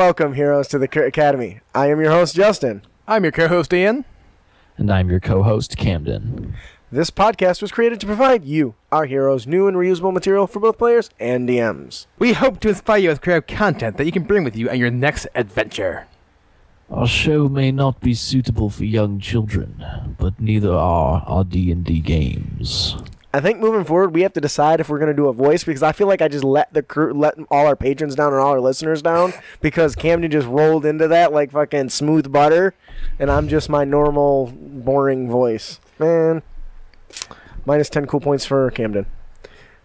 Hello and welcome, heroes, to the Crit Academy. I am your host, Justin. I'm your co-host Ian. And I'm your co host, Camden. This podcast was created to provide you, our heroes, new and reusable material for both players and DMs. We hope to inspire you with creative content that you can bring with you on your next adventure. Our show may not be suitable for young children, but neither are our D&D games. I think moving forward, we have to decide if we're going to do a voice because I feel like I just let the crew, let all our patrons down and all our listeners down because Camden just rolled into that like fucking smooth butter, and I'm just my normal, boring voice. Man, minus 10 cool points for Camden.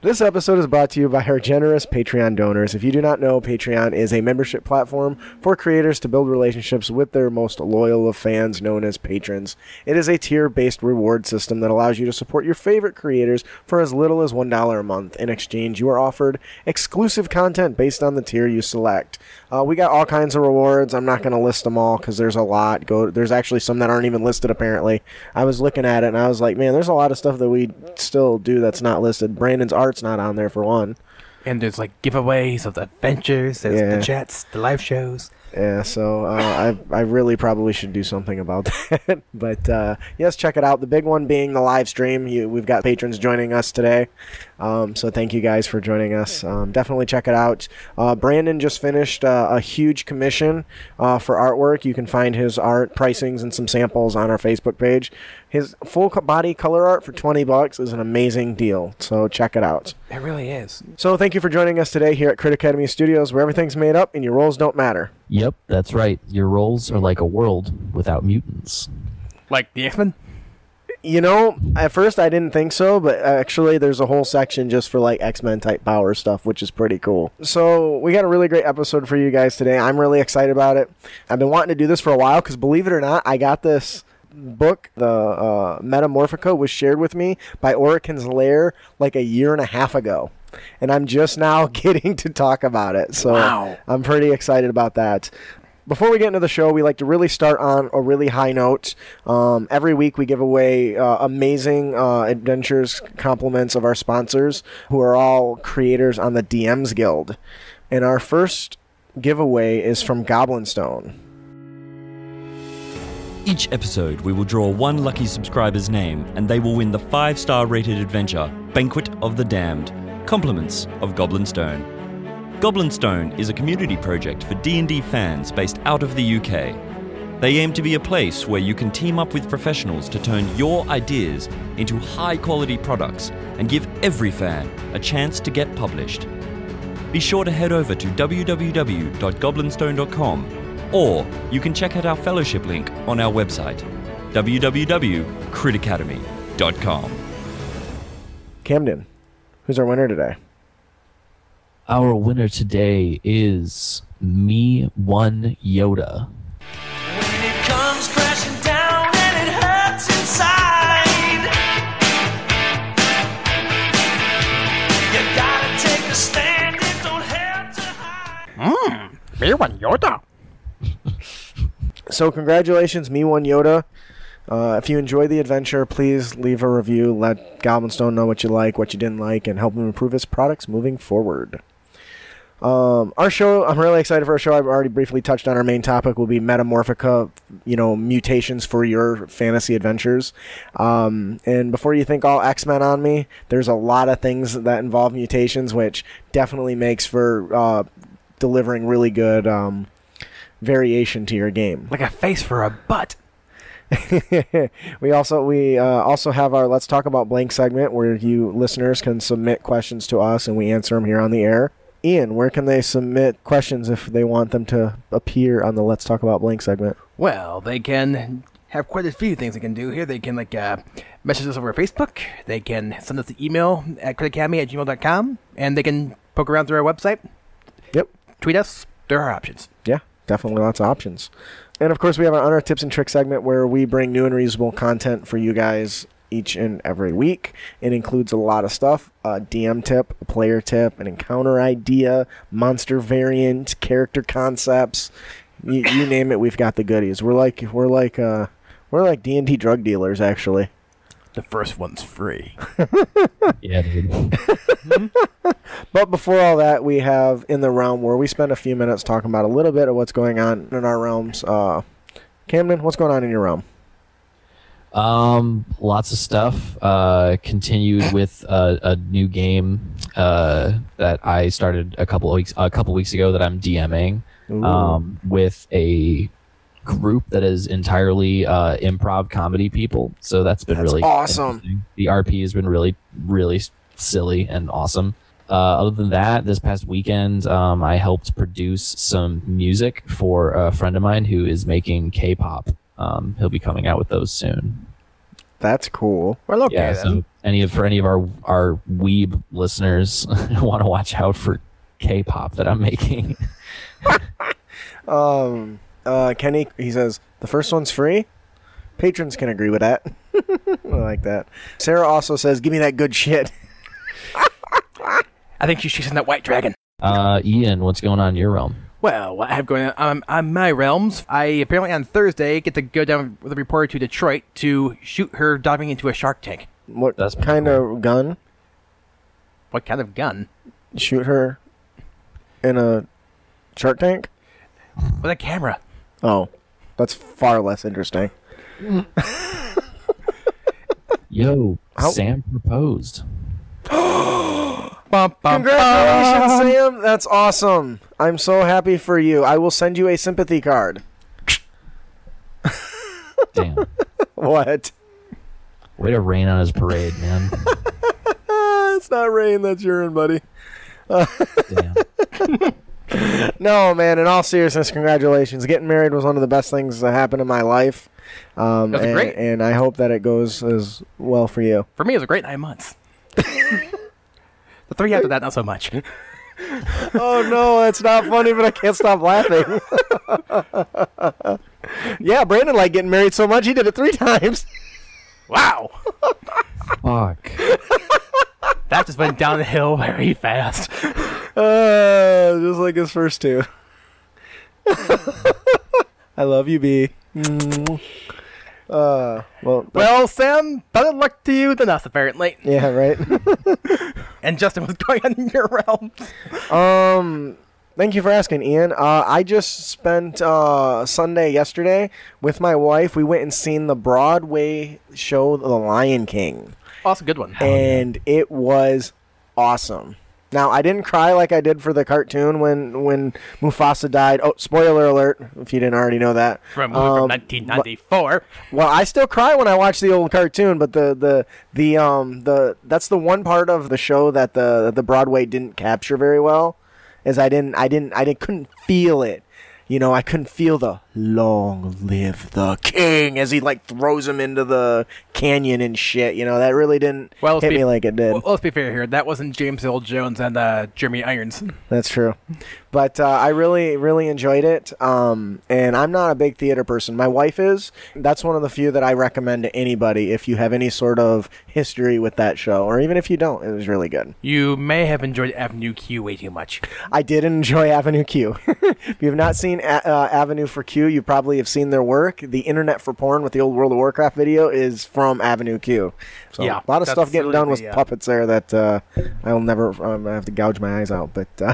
This episode is brought to you by our generous Patreon donors. If you do not know, Patreon is a membership platform for creators to build relationships with their most loyal of fans, known as patrons. It is a tier based reward system that allows you to support your favorite creators for as little as $1 a month. In exchange, you are offered exclusive content based on the tier you select. Uh, we got all kinds of rewards. I'm not going to list them all because there's a lot. Go. There's actually some that aren't even listed. Apparently, I was looking at it and I was like, man, there's a lot of stuff that we still do that's not listed. Brandon's art's not on there for one. And there's like giveaways of the adventures, there's Yeah. the chats, the live shows. Yeah, so uh, I I really probably should do something about that. but uh, yes, check it out. The big one being the live stream. You, we've got patrons joining us today, um, so thank you guys for joining us. Um, definitely check it out. Uh, Brandon just finished uh, a huge commission uh, for artwork. You can find his art pricings and some samples on our Facebook page. His full body color art for twenty bucks is an amazing deal. So check it out. It really is. So thank you for joining us today here at Crit Academy Studios, where everything's made up and your roles don't matter. Yep, that's right. Your roles are like a world without mutants. Like the X-Men? You know, at first I didn't think so, but actually there's a whole section just for like X-Men type power stuff, which is pretty cool. So, we got a really great episode for you guys today. I'm really excited about it. I've been wanting to do this for a while cuz believe it or not, I got this book, the uh, Metamorphica was shared with me by Oricon's Lair like a year and a half ago. And I'm just now getting to talk about it. So, Wow. I'm pretty excited about that. Before we get into the show, we like to really start on a really high note. Um, every week, we give away uh, amazing uh, adventures compliments of our sponsors, who are all creators on the DMs Guild. And our first giveaway is from Goblin Stone. Each episode, we will draw one lucky subscriber's name, and they will win the five-star rated adventure Banquet of the Damned, compliments of Goblin Stone. Goblin Stone is a community project for D&D fans based out of the UK. They aim to be a place where you can team up with professionals to turn your ideas into high-quality products and give every fan a chance to get published. Be sure to head over to www.goblinstone.com or you can check out our fellowship link on our website www.critacademy.com. Camden, who's our winner today? Our winner today is Me One Yoda. When it comes crashing down and it hurts inside, you gotta take a stand. It don't hurt to hide. Me one Yoda. So, congratulations, me one Yoda. Uh, if you enjoy the adventure, please leave a review. Let Goblin Stone know what you like, what you didn't like, and help him improve his products moving forward. Um, our show, I'm really excited for our show. I've already briefly touched on our main topic will be Metamorphica, you know, mutations for your fantasy adventures. Um, and before you think all X-Men on me, there's a lot of things that involve mutations, which definitely makes for uh, delivering really good um, variation to your game. Like a face for a butt. we also we uh, also have our let's talk about blank segment where you listeners can submit questions to us and we answer them here on the air. Ian, where can they submit questions if they want them to appear on the let's talk about blank segment? Well, they can have quite a few things they can do here. They can like uh, message us over Facebook. They can send us an email at criticacademy at gmail.com. And they can poke around through our website, Yep. tweet us. There are options. Yeah, definitely lots of options. And of course, we have our honor tips and tricks segment where we bring new and reusable content for you guys each and every week. It includes a lot of stuff: a DM tip, a player tip, an encounter idea, monster variant, character concepts. You, you name it, we've got the goodies. We're like we're like uh we're like D and D drug dealers, actually. The first one's free. Yeah, dude. But before all that, we have in the realm where we spend a few minutes talking about a little bit of what's going on in our realms. Uh, Camden, what's going on in your realm? Um, lots of stuff. Uh, continued with a, a new game uh, that I started a couple of weeks a couple weeks ago that I'm DMing um, with a group that is entirely uh, improv comedy people. So that's been That's really awesome. The RP has been really really silly and awesome. Uh, other than that, this past weekend, um, I helped produce some music for a friend of mine who is making K-pop. Um, he'll be coming out with those soon. That's cool. Well, okay yeah, so any of for any of our our weeb listeners want to watch out for K-pop that I'm making. Um, uh, Kenny, he says the first one's free. Patrons can agree with that. I like that. Sarah also says, "Give me that good shit." I think she's chasing that white dragon. Uh, Ian, what's going on in your realm? Well, what I have going on um, on my realms, I apparently on Thursday get to go down with a reporter to Detroit to shoot her diving into a shark tank. What That's pretty kind of gun? What kind of gun? Shoot her in a shark tank? With a camera. Oh, that's far less interesting. Yo, How- Sam proposed. Bum, bum, Congratulations, bum. Sam! That's awesome. I'm so happy for you. I will send you a sympathy card. Damn, What? way to rain on his parade, man. It's not rain. That's urine, buddy. Damn. No, man. In all seriousness, congratulations. Getting married was one of the best things that happened in my life. Um, That's and, great. and I hope that it goes as well for you. For me, it was a great nine months. The three after that, not so much. oh no, that's not funny, but I can't stop laughing. yeah, Brandon liked getting married so much he did it three times. Wow, Fuck. that just went downhill very fast. Uh, just like his first two. I love you, B. Mm. Uh, well, Well, Sam, better luck to you than us, apparently. yeah, right. And Justin, what's going on in your realm? Um, thank you for asking, Ian. Uh, I just spent uh, Sunday yesterday with my wife. We went and seen the Broadway show, The Lion King, Awesome, good one. and it was awesome. Now, I didn't cry like I did for the cartoon when when Mufasa died. Oh, spoiler alert! If you didn't already know that. From, from Um, 1994. Well, I still cry when I watch the old cartoon, but the the the um the that's the one part of the show that the the Broadway didn't capture very well, is I didn't I didn't I didn't couldn't feel it. You know, I couldn't feel the long live the king as he like throws him into the canyon and shit. You know, that really didn't Well, hit be- me like it did. Well, let's be fair here. That wasn't James Earl Jones and uh, Jeremy Irons. That's true. But uh, I really, really enjoyed it. Um, and I'm not a big theater person. My wife is. That's one of the few that I recommend to anybody if you have any sort of history with that show, or even if you don't. It was really good. You may have enjoyed Avenue Q way too much. I did enjoy Avenue Q. if you have not seen A- uh, Avenue for Q, you probably have seen their work. The Internet for Porn with the old World of Warcraft video is from Avenue Q. So Yeah, a lot of stuff getting really done the, with uh, puppets there that uh, I'll never. Um, I have to gouge my eyes out. But uh,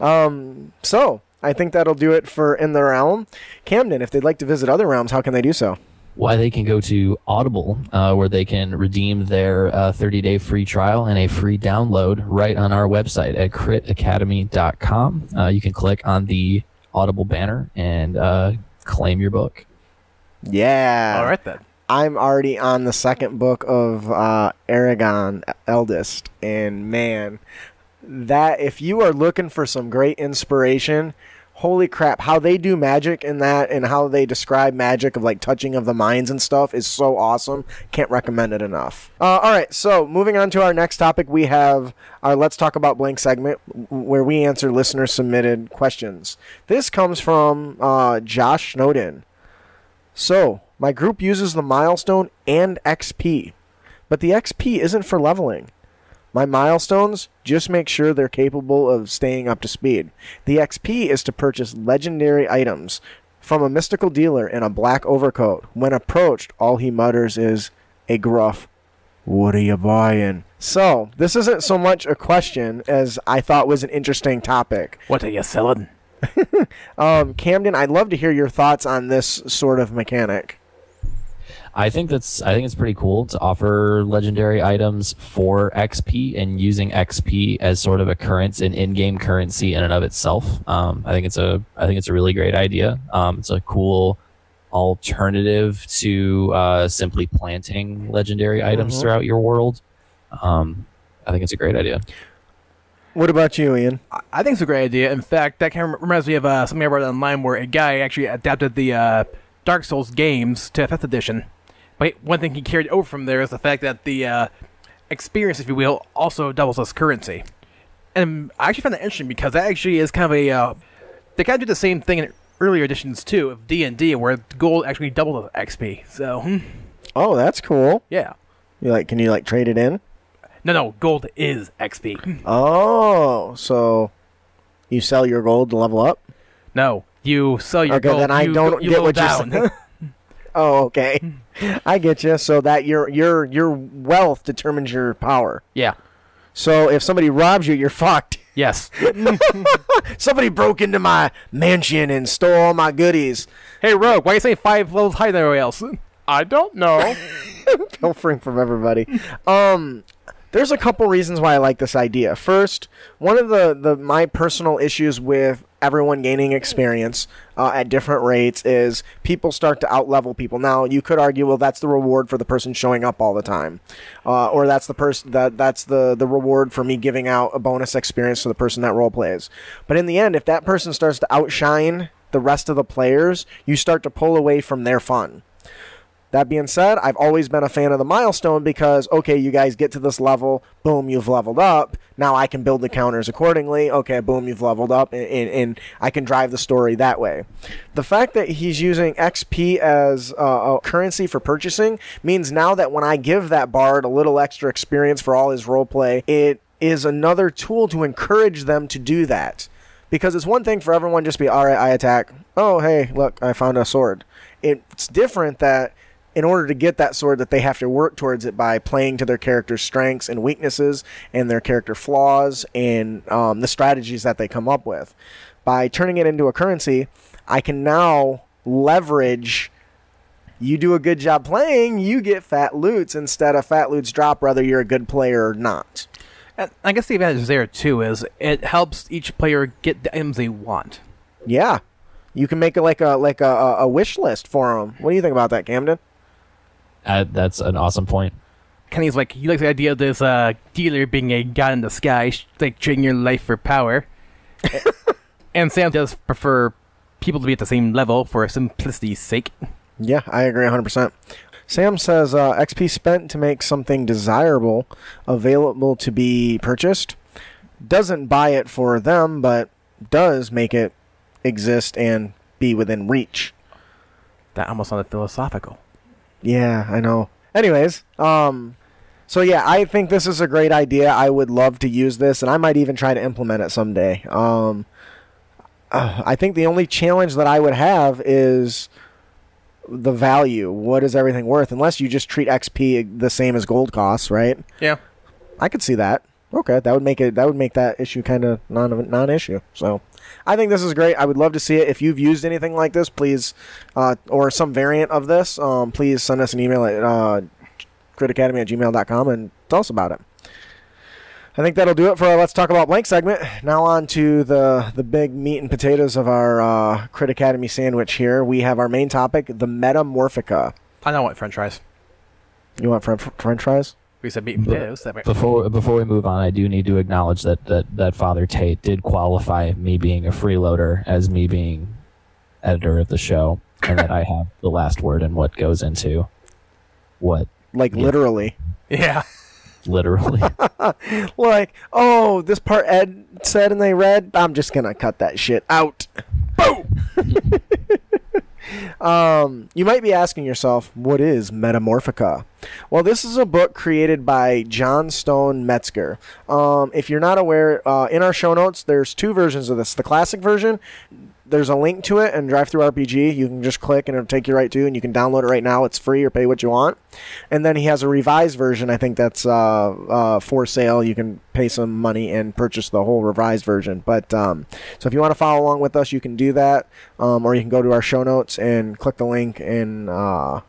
um, so I think that'll do it for in the realm. Camden, if they'd like to visit other realms, how can they do so? Why they can go to Audible, uh, where they can redeem their uh, 30-day free trial and a free download right on our website at critacademy.com. Uh, you can click on the Audible banner and uh, claim your book. Yeah. All right then. I'm already on the second book of uh, Eragon Eldest, and man, that if you are looking for some great inspiration, holy crap, how they do magic in that and how they describe magic of like touching of the minds and stuff is so awesome. Can't recommend it enough. Uh, all right, so moving on to our next topic, we have our Let's Talk About Blank segment where we answer listener submitted questions. This comes from uh, Josh Snowden. So, my group uses the milestone and XP, but the XP isn't for leveling. My milestones just make sure they're capable of staying up to speed. The XP is to purchase legendary items from a mystical dealer in a black overcoat. When approached, all he mutters is a gruff, "What are you buying?" So this isn't so much a question as I thought was an interesting topic. What are you selling? Um, Camden, I'd love to hear your thoughts on this sort of mechanic. I think that's I think it's pretty cool to offer legendary items for XP and using XP as sort of a currency, an in-game currency in and of itself. Um, I think it's a I think it's a really great idea. Um, it's a cool alternative to uh, simply planting legendary items Mhm. throughout your world. Um, I think it's a great idea. What about you, Ian? I- I think it's a great idea. In fact, that kind of reminds me of uh, something I read online where a guy actually adapted the uh, Dark Souls games to Fifth Edition. But one thing he carried over from there is the fact that the uh, experience, if you will, also doubles as currency. And I actually found that interesting because that actually is kind of a uh, they kind of do the same thing in earlier editions too of D and D, where gold actually doubled as XP. So hmm, Oh, that's cool. yeah, You like? Can you like trade it in? no, no, gold is XP. Oh, so you sell your gold to level up? No, you sell your Okay, gold. then I you, don't you get what you're down. saying. Oh, okay. I get you. So that your your your wealth determines your power. yeah. So if somebody robs you, you're fucked. Yes. Somebody broke into my mansion and stole all my goodies. Hey, Rogue, why are you saying five levels higher than everybody else? I don't know. pilfering from everybody. Um, there's a couple reasons why I like this idea. First, one of the, the my personal issues with everyone gaining experience uh, at different rates is people start to outlevel people. Now, you could argue, well, that's the reward for the person showing up all the time, uh, or that's the person that that's the the reward for me giving out a bonus experience to the person that role plays. But in the end, if that person starts to outshine the rest of the players, you start to pull away from their fun. That being said, I've always been a fan of the milestone because, okay, you guys get to this level, boom, you've leveled up. Now I can build the counters accordingly. Okay, boom, you've leveled up, and, and, and I can drive the story that way. The fact that he's using XP as uh, a currency for purchasing means now that when I give that bard a little extra experience for all his roleplay, it is another tool to encourage them to do that. Because it's one thing for everyone just be, all right, I attack. Oh, hey, look, I found a sword. It's different that in order to get that sword that they have to work towards it by playing to their character's strengths and weaknesses and their character flaws and um, the strategies that they come up with. By turning it into a currency i can now leverage you do a good job playing you get fat loots instead of fat loots drop whether you're a good player or not. And I guess the advantage there too is it helps each player get the items they want. yeah. You can make it like a like a, a a wish list for them what do you think about that camden Uh, that's an awesome point. Kenny's like he likes the idea of this uh, dealer being a god in the sky, like trading your life for power. and Sam does prefer people to be at the same level for simplicity's sake. Yeah, I agree 100%. Sam says uh, XP spent to make something desirable available to be purchased doesn't buy it for them, but does make it exist and be within reach. That almost sounded philosophical. Yeah, I know. Anyways, um, so yeah, I think this is a great idea. I would love to use this, and I might even try to implement it someday. Um, uh, I think the only challenge that I would have is the value. What is everything worth? Unless you just treat XP the same as gold costs, right? Yeah. I could see that. Okay, that would make it. That would make that issue kind of non non-issue. So, I think this is great. I would love to see it. If you've used anything like this, please, uh, or some variant of this, um, please send us an email at uh, critacademy at gmail.com and tell us about it. I think that'll do it for our Let's Talk About Blank segment. Now on to the, the big meat and potatoes of our uh, Crit Academy sandwich here. We have our main topic, the Metamorphica. I don't want French fries. You want french, french fries? We said meat and potatoes. That Before before we move on, I do need to acknowledge that that, that Father Tate did qualify me being a freeloader as me being editor of the show, and that I have the last word in what goes into what Like, Yeah. literally. Yeah. literally. like, oh, this part Ed said and they read. I'm just gonna cut that shit out. Boom. um, you might be asking yourself, what is Metamorphica? Well, this is a book created by Johnstone Metzger. Um, if you're not aware, uh, in our show notes, there's two versions of this: the classic version. There's a link to it and DriveThruRPG. You can just click and it'll take you right to, and you can download it right now. It's free or pay what you want. And then he has a revised version. I think that's uh, uh, for sale. You can pay some money and purchase the whole revised version. But um, so if you want to follow along with us, you can do that, um, or you can go to our show notes and click the link and uh,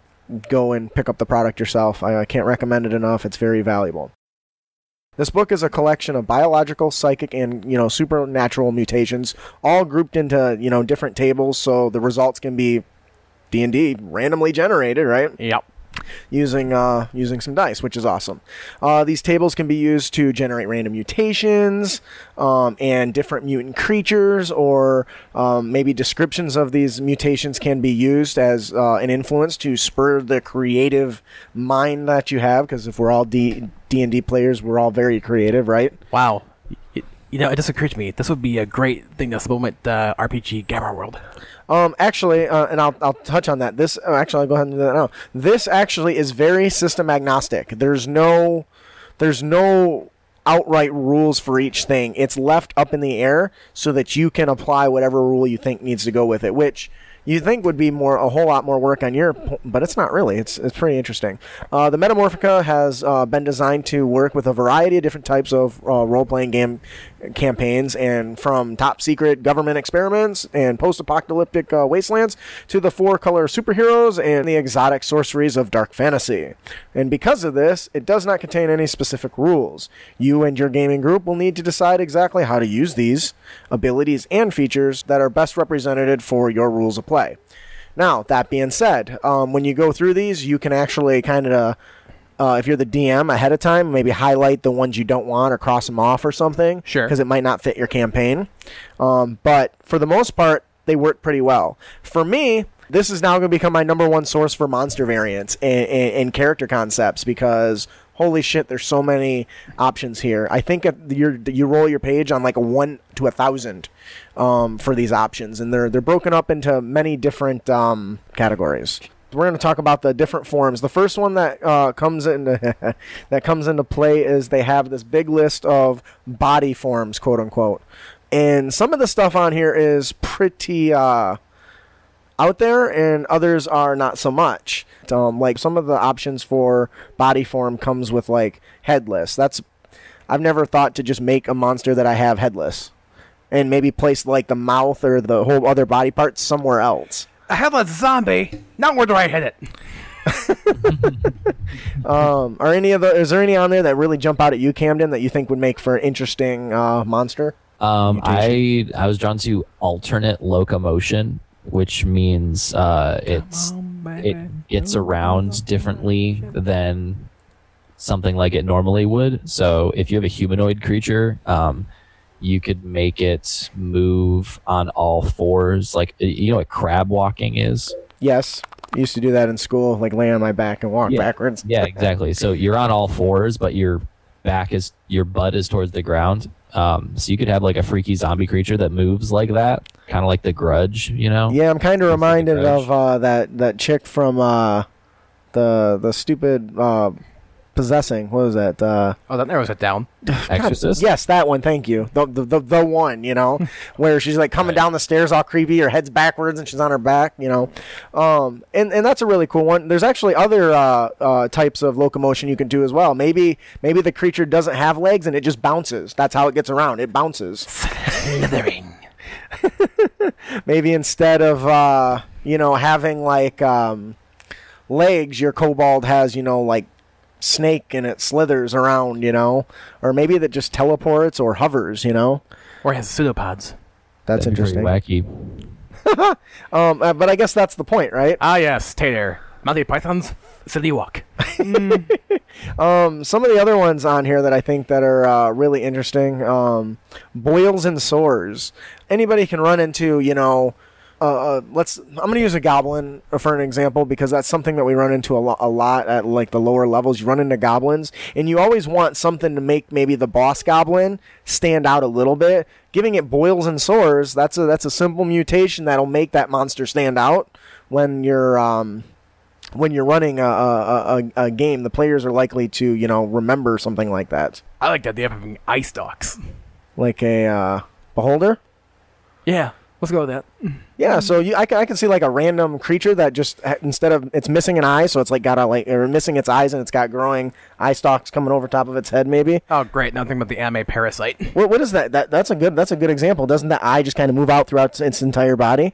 go and pick up the product yourself. I, I can't recommend it enough. It's very valuable. This book is a collection of biological, psychic, and you know supernatural mutations, all grouped into you know different tables, so the results can be D and D randomly generated, right? Yep. using uh, using some dice, which is awesome. Uh, these tables can be used to generate random mutations um, and different mutant creatures, or um, maybe descriptions of these mutations can be used as uh, an influence to spur the creative mind that you have. Because if we're all D D and D players, we're all very creative, right? Wow. You know, it just occurred to me this would be a great thing to supplement uh, RPG Gamma World. Um, actually, uh, and I'll, I'll touch on that. This uh, actually, I'll go ahead and do that now. This actually is very system agnostic. There's no, there's no outright rules for each thing. It's left up in the air so that you can apply whatever rule you think needs to go with it. Which you think would be more a whole lot more work on your, but it's not really. It's it's pretty interesting. Uh, the Metamorphica has uh, been designed to work with a variety of different types of uh, role playing game campaigns, and from top secret government experiments and post apocalyptic uh, wastelands to the four color superheroes and the exotic sorceries of dark fantasy. And because of this, it does not contain any specific rules. You and your gaming group will need to decide exactly how to use these abilities and features that are best represented for your rules of play. Now, that being said, um, when you go through these, you can actually kind of, uh, if you're the DM ahead of time, maybe highlight the ones you don't want or cross them off or something. Sure. Because it might not fit your campaign. Um, but for the most part, they work pretty well. For me, this is now going to become my number one source for monster variants and, and, and character concepts because holy shit, there's so many options here. I think if you you roll your page on like a one to a thousand um, for these options, and they're they're broken up into many different um, categories. We're going to talk about the different forms. The first one that uh, comes into that comes into play is they have this big list of body forms, quote unquote, and some of the stuff on here is pretty. Uh, out there, and others are not so much. Um, like some of the options for body form comes with like headless. That's I've never thought to just make a monster that I have headless, and maybe place like the mouth or the whole other body parts somewhere else. I have a headless zombie. Now where do I hit it? Um, are any of the is there any on there that really jump out at you, Camden, that you think would make for an interesting uh, monster? Um, I I was drawn to alternate locomotion, which means uh, it's it gets around differently than something like it normally would. So if you have a humanoid creature, um, you could make it move on all fours, like you know what crab walking is. Yes, I used to do that in school, like lay on my back and walk Yeah. backwards. Yeah, exactly. So you're on all fours, but your back is your butt is towards the ground. Um, so you could have like a freaky zombie creature that moves like that, kind of like the Grudge, you know? Yeah, I'm kind of like reminded of uh, that that chick from uh, the the stupid uh, possessing. What was that? Uh, Oh, that narrows it down. Exorcist. yes, that one. Thank you. The the the, the one. You know, where she's like coming Right. down the stairs all creepy, her head's backwards, and she's on her back. You know, um, and and that's a really cool one. There's actually other uh, uh, types of locomotion you can do as well. Maybe maybe the creature doesn't have legs and it just bounces. That's how it gets around. It bounces. Slithering. maybe instead of uh, you know having like um, legs, your kobold has you know like snake and it slithers around, you know, or maybe that just teleports or hovers, you know. Or has pseudopods. That's That'd be interesting. Wacky. Um, uh, but I guess that's the point, right? Ah, yes, Tater. there. Monty Python's Silly Walk. Um, some of the other ones on here that I think that are uh, really interesting, um, boils and sores. Anybody can run into, you know. Uh, uh, let's. I'm going to use a goblin for an example because that's something that we run into a, lo- a lot at like the lower levels. You run into goblins, and you always want something to make maybe the boss goblin stand out a little bit. Giving it boils and sores. That's a that's a simple mutation that'll make that monster stand out when you're um, when you're running a, a, a, a game, the players are likely to, you know, remember something like that. I like that they have eye stalks. Like a uh, beholder? Yeah. Let's go with that. Yeah, so you, I, can, I can see like a random creature that just instead of it's missing an eye, so it's like got a like or missing its eyes and it's got growing eye stalks coming over top of its head. Maybe Oh, great. Now I'm thinking about the anime Parasyte. what what is that? That that's a good that's a good example. Doesn't that eye just kind of move out throughout its entire body?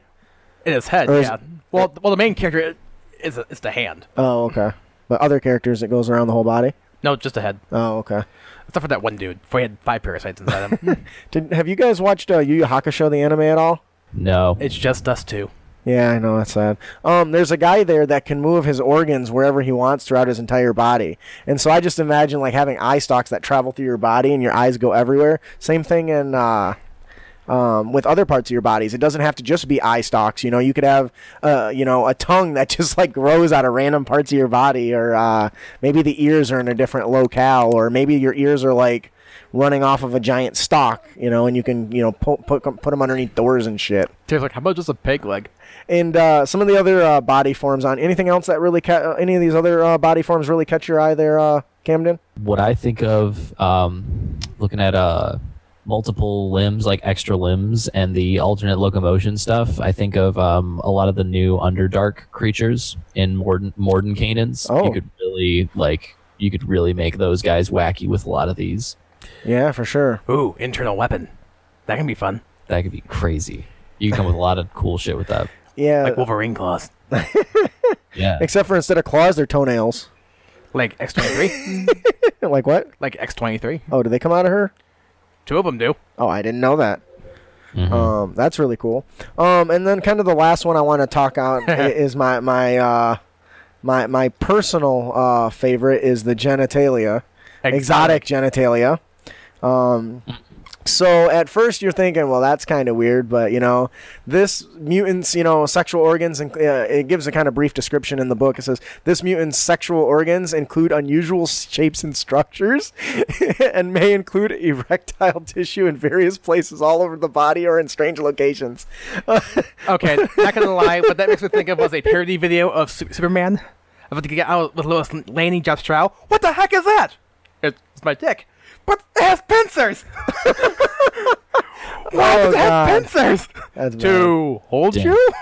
In his head, Or is- yeah. Well, well, the main character is is the hand. Oh, okay. But other characters, it goes around the whole body. No, just a head. Oh, okay. Except for that one dude. Before he had five parasites inside him. Did have you guys watched uh, Yu Yu Hakusho the anime at all? No. it's just us two. Yeah, I know that's sad. Um, there's a guy there that can move his organs wherever he wants throughout his entire body, and so I just imagine like having eye stalks that travel through your body and your eyes go everywhere. Same thing in uh, um, with other parts of your bodies. It doesn't have to just be eye stalks. You know, you could have uh, you know a tongue that just like grows out of random parts of your body, or uh, maybe the ears are in a different locale, or maybe your ears are like running off of a giant stalk. You know, and you can you know put put, put them underneath doors and shit Taylor's like, how about just a peg leg? and uh, some of the other uh, body forms on anything else that really ca- uh, any of these other uh, body forms really catch your eye there uh, camden what I think of um, looking at uh, multiple limbs, like extra limbs, and the alternate locomotion stuff, I think of um, a lot of the new Underdark creatures in Morden Mordenkainen's. Oh. You could really like you could really make those guys wacky with a lot of these. Yeah for sure Ooh, internal weapon. That can be fun. That could be crazy. You can come with a lot of cool shit with that. yeah Like Wolverine claws. Yeah. except for instead of claws they're toenails Like X23. like what like X23. oh do they come out of her Two of them do. oh i didn't know that Mhm. um, that's really cool um, and then kind of the last one i want to talk on is my my uh, my my personal uh, favorite is the genitalia exotic genitalia. Um, so at first you're thinking, well, that's kind of weird, but you know, this mutant's you know sexual organs, and uh, it gives a kind of brief description in the book. It says this mutant's sexual organs include unusual shapes and structures, and may include erectile tissue in various places all over the body or in strange locations. Okay, not gonna lie, what that makes me think of was a parody video of Su- Superman. About to get out with Lois Lane, drops trowel. What the heck is that? It's my dick. But it has pincers! Why Oh, does it have pincers? That's bad. To hold Damn. you?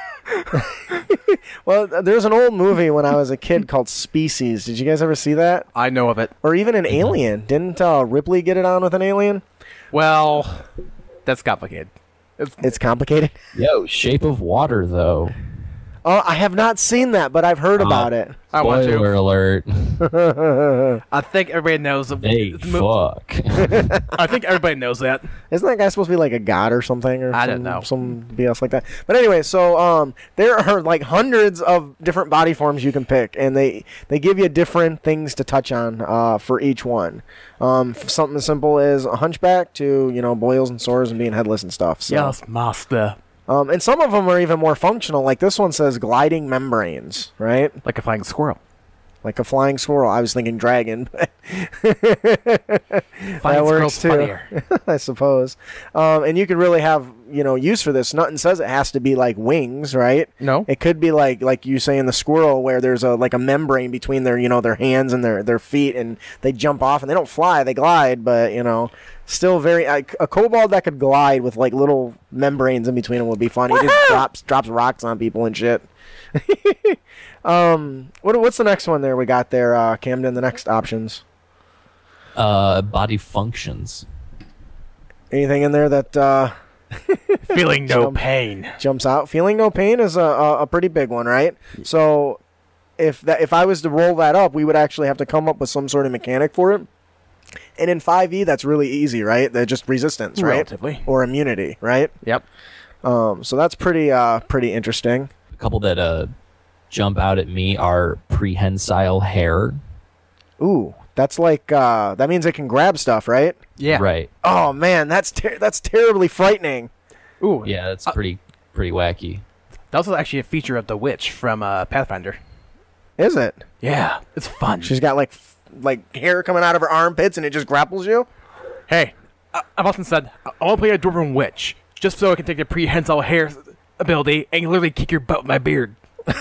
Well, there's an old movie when I was a kid called Species. Did you guys ever see that? I know of it. Or even an Alien? Didn't uh, Ripley get it on with an alien? Well, that's complicated. It's, It's complicated. Yo, Shape of Water though. Oh, I have not seen that, but I've heard Uh, about it. I want to. Spoiler alert. I think everybody knows. The, Hey, the mo- fuck. I think everybody knows that. Isn't that guy supposed to be like a god or something, or I some, don't know. some BS like that? But anyway, so um, there are like hundreds of different body forms you can pick, and they they give you different things to touch on uh, for each one. Um, f- something as simple as a hunchback to you know boils and sores and being headless and stuff. So. Yes, master. Um, and some of them are even more functional. Like this one says gliding membranes, right? Like a flying squirrel. Like a flying squirrel. I was thinking dragon, but Flying works squirrel's too. funnier. I suppose. Um, and you could really have you know use for this. Nothing says it has to be like wings, right? No. It could be like like you say in the squirrel, where there's a like a membrane between their you know their hands and their their feet, and they jump off and they don't fly, they glide, but you know. Still very like a kobold that could glide with like little membranes in between them would be fun. He just drops drops rocks on people and shit. um, what what's the next one there we got there, uh, Camden? The next options. uh, body functions. Anything in there that uh, Feeling no Jump. pain. jumps out. Feeling no pain is a, a, a pretty big one, right? So if that if I was to roll that up, we would actually have to come up with some sort of mechanic for it. And in 5e, that's really easy, right? They're just resistance, right? Relatively. Or immunity, right? Yep. Um, so that's pretty uh, pretty interesting. A couple that uh, jump out at me are prehensile hair. Ooh, that's like uh, that means it can grab stuff, right? Yeah. Right. Oh man, that's ter- that's terribly frightening. Ooh. Yeah, that's Uh, pretty pretty wacky. That was actually a feature of the witch from uh, Pathfinder. Is it? Yeah. It's fun. She's got like f- like hair coming out of her armpits and it just grapples you. hey, I- I've often said I want to play a dwarven witch just so I can take the prehensile hair ability and literally kick your butt with my beard.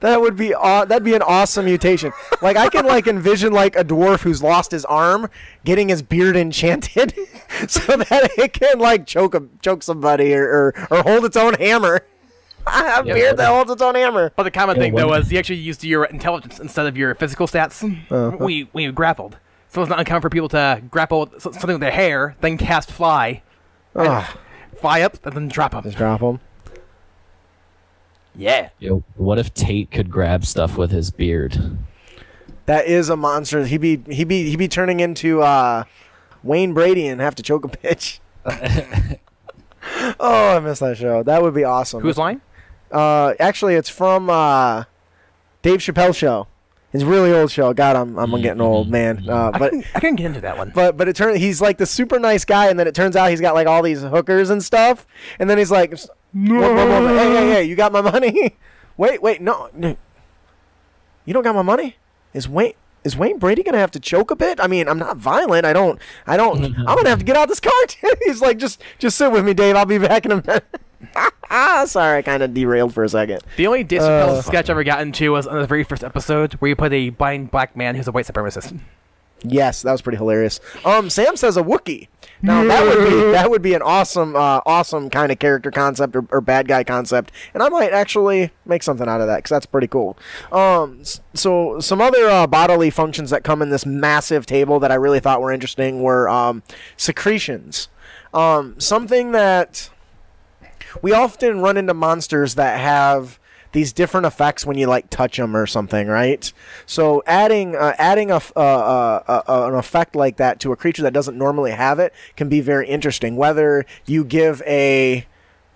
That would be aw- that'd be an awesome mutation. Like I can like envision like a dwarf who's lost his arm getting his beard enchanted so that it can like choke a, choke somebody or, or, or hold its own hammer. a Yeah, beard that holds its own hammer. But the common Yeah, thing though was you actually used your intelligence instead of your physical stats Uh-huh. when, you, when you grappled. So it's not uncommon for people to grapple with something with their hair, then cast fly, Ugh, fly up, and then drop them. just drop him. Yeah. Yo, what if Tate could grab stuff with his beard? That is a monster. He'd be he'd be he'd be turning into uh, Wayne Brady and have to choke a bitch. oh, I miss that show. That would be awesome. Whose line? Uh, actually, it's from uh, Dave Chappelle show. It's a really old show. God, I'm I'm getting old, man. Uh, I, but couldn't, I couldn't get into that one. but but it turns he's like the super nice guy, and then it turns out he's got like all these hookers and stuff, and then he's like, no, hey hey hey, you got my money? wait wait no, no, you don't got my money? Is Wayne is Wayne Brady gonna have to choke a bit? I mean, I'm not violent. I don't I don't. I'm gonna have to get out this car. he's like, just just sit with me, Dave. I'll be back in a minute. Ah, sorry, I kind of derailed for a second. the only Dave Chappelle Uh, sketch I ever got into was on the very first episode where you put a blind black man who's a white supremacist. Yes, that was pretty hilarious. Um, Sam says a Wookiee. Now that would be that would be an awesome, uh, awesome kind of character concept or, or bad guy concept, and I might actually make something out of that because that's pretty cool. Um, s- so some other uh, bodily functions that come in this massive table that I really thought were interesting were um, secretions. Um, something that we often run into monsters that have these different effects when you like touch them or something, right? So adding uh, adding a, f- uh, uh, uh, an effect like that to a creature that doesn't normally have it can be very interesting. Whether you give a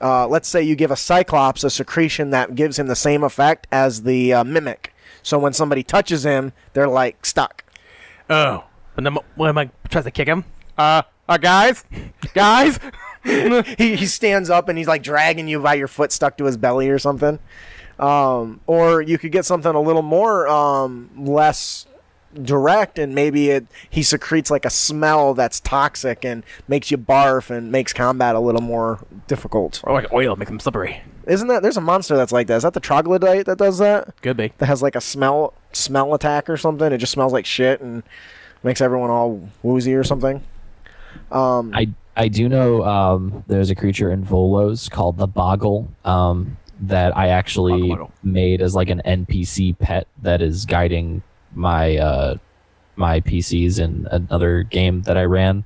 uh, let's say you give a cyclops a secretion that gives him the same effect as the uh, mimic. So when somebody touches him, they're like stuck. Oh. And then when Mike tries to kick him, uh, uh, guys, guys. he, he stands up and he's like dragging you by your foot stuck to his belly or something. Um, or you could get something a little more um, less direct and maybe it he secretes like a smell that's toxic and makes you barf and makes combat a little more difficult. Or like oil, make them slippery. Isn't that there's a monster that's like that? Is that the troglodyte that does that? Could be. That has like a smell smell attack or something. It just smells like shit and makes everyone all woozy or something. Um, I I do know um, there's a creature in Volo's called the Boggle um, that I actually Boggle. made as like an NPC pet that is guiding my uh, my PCs in another game that I ran,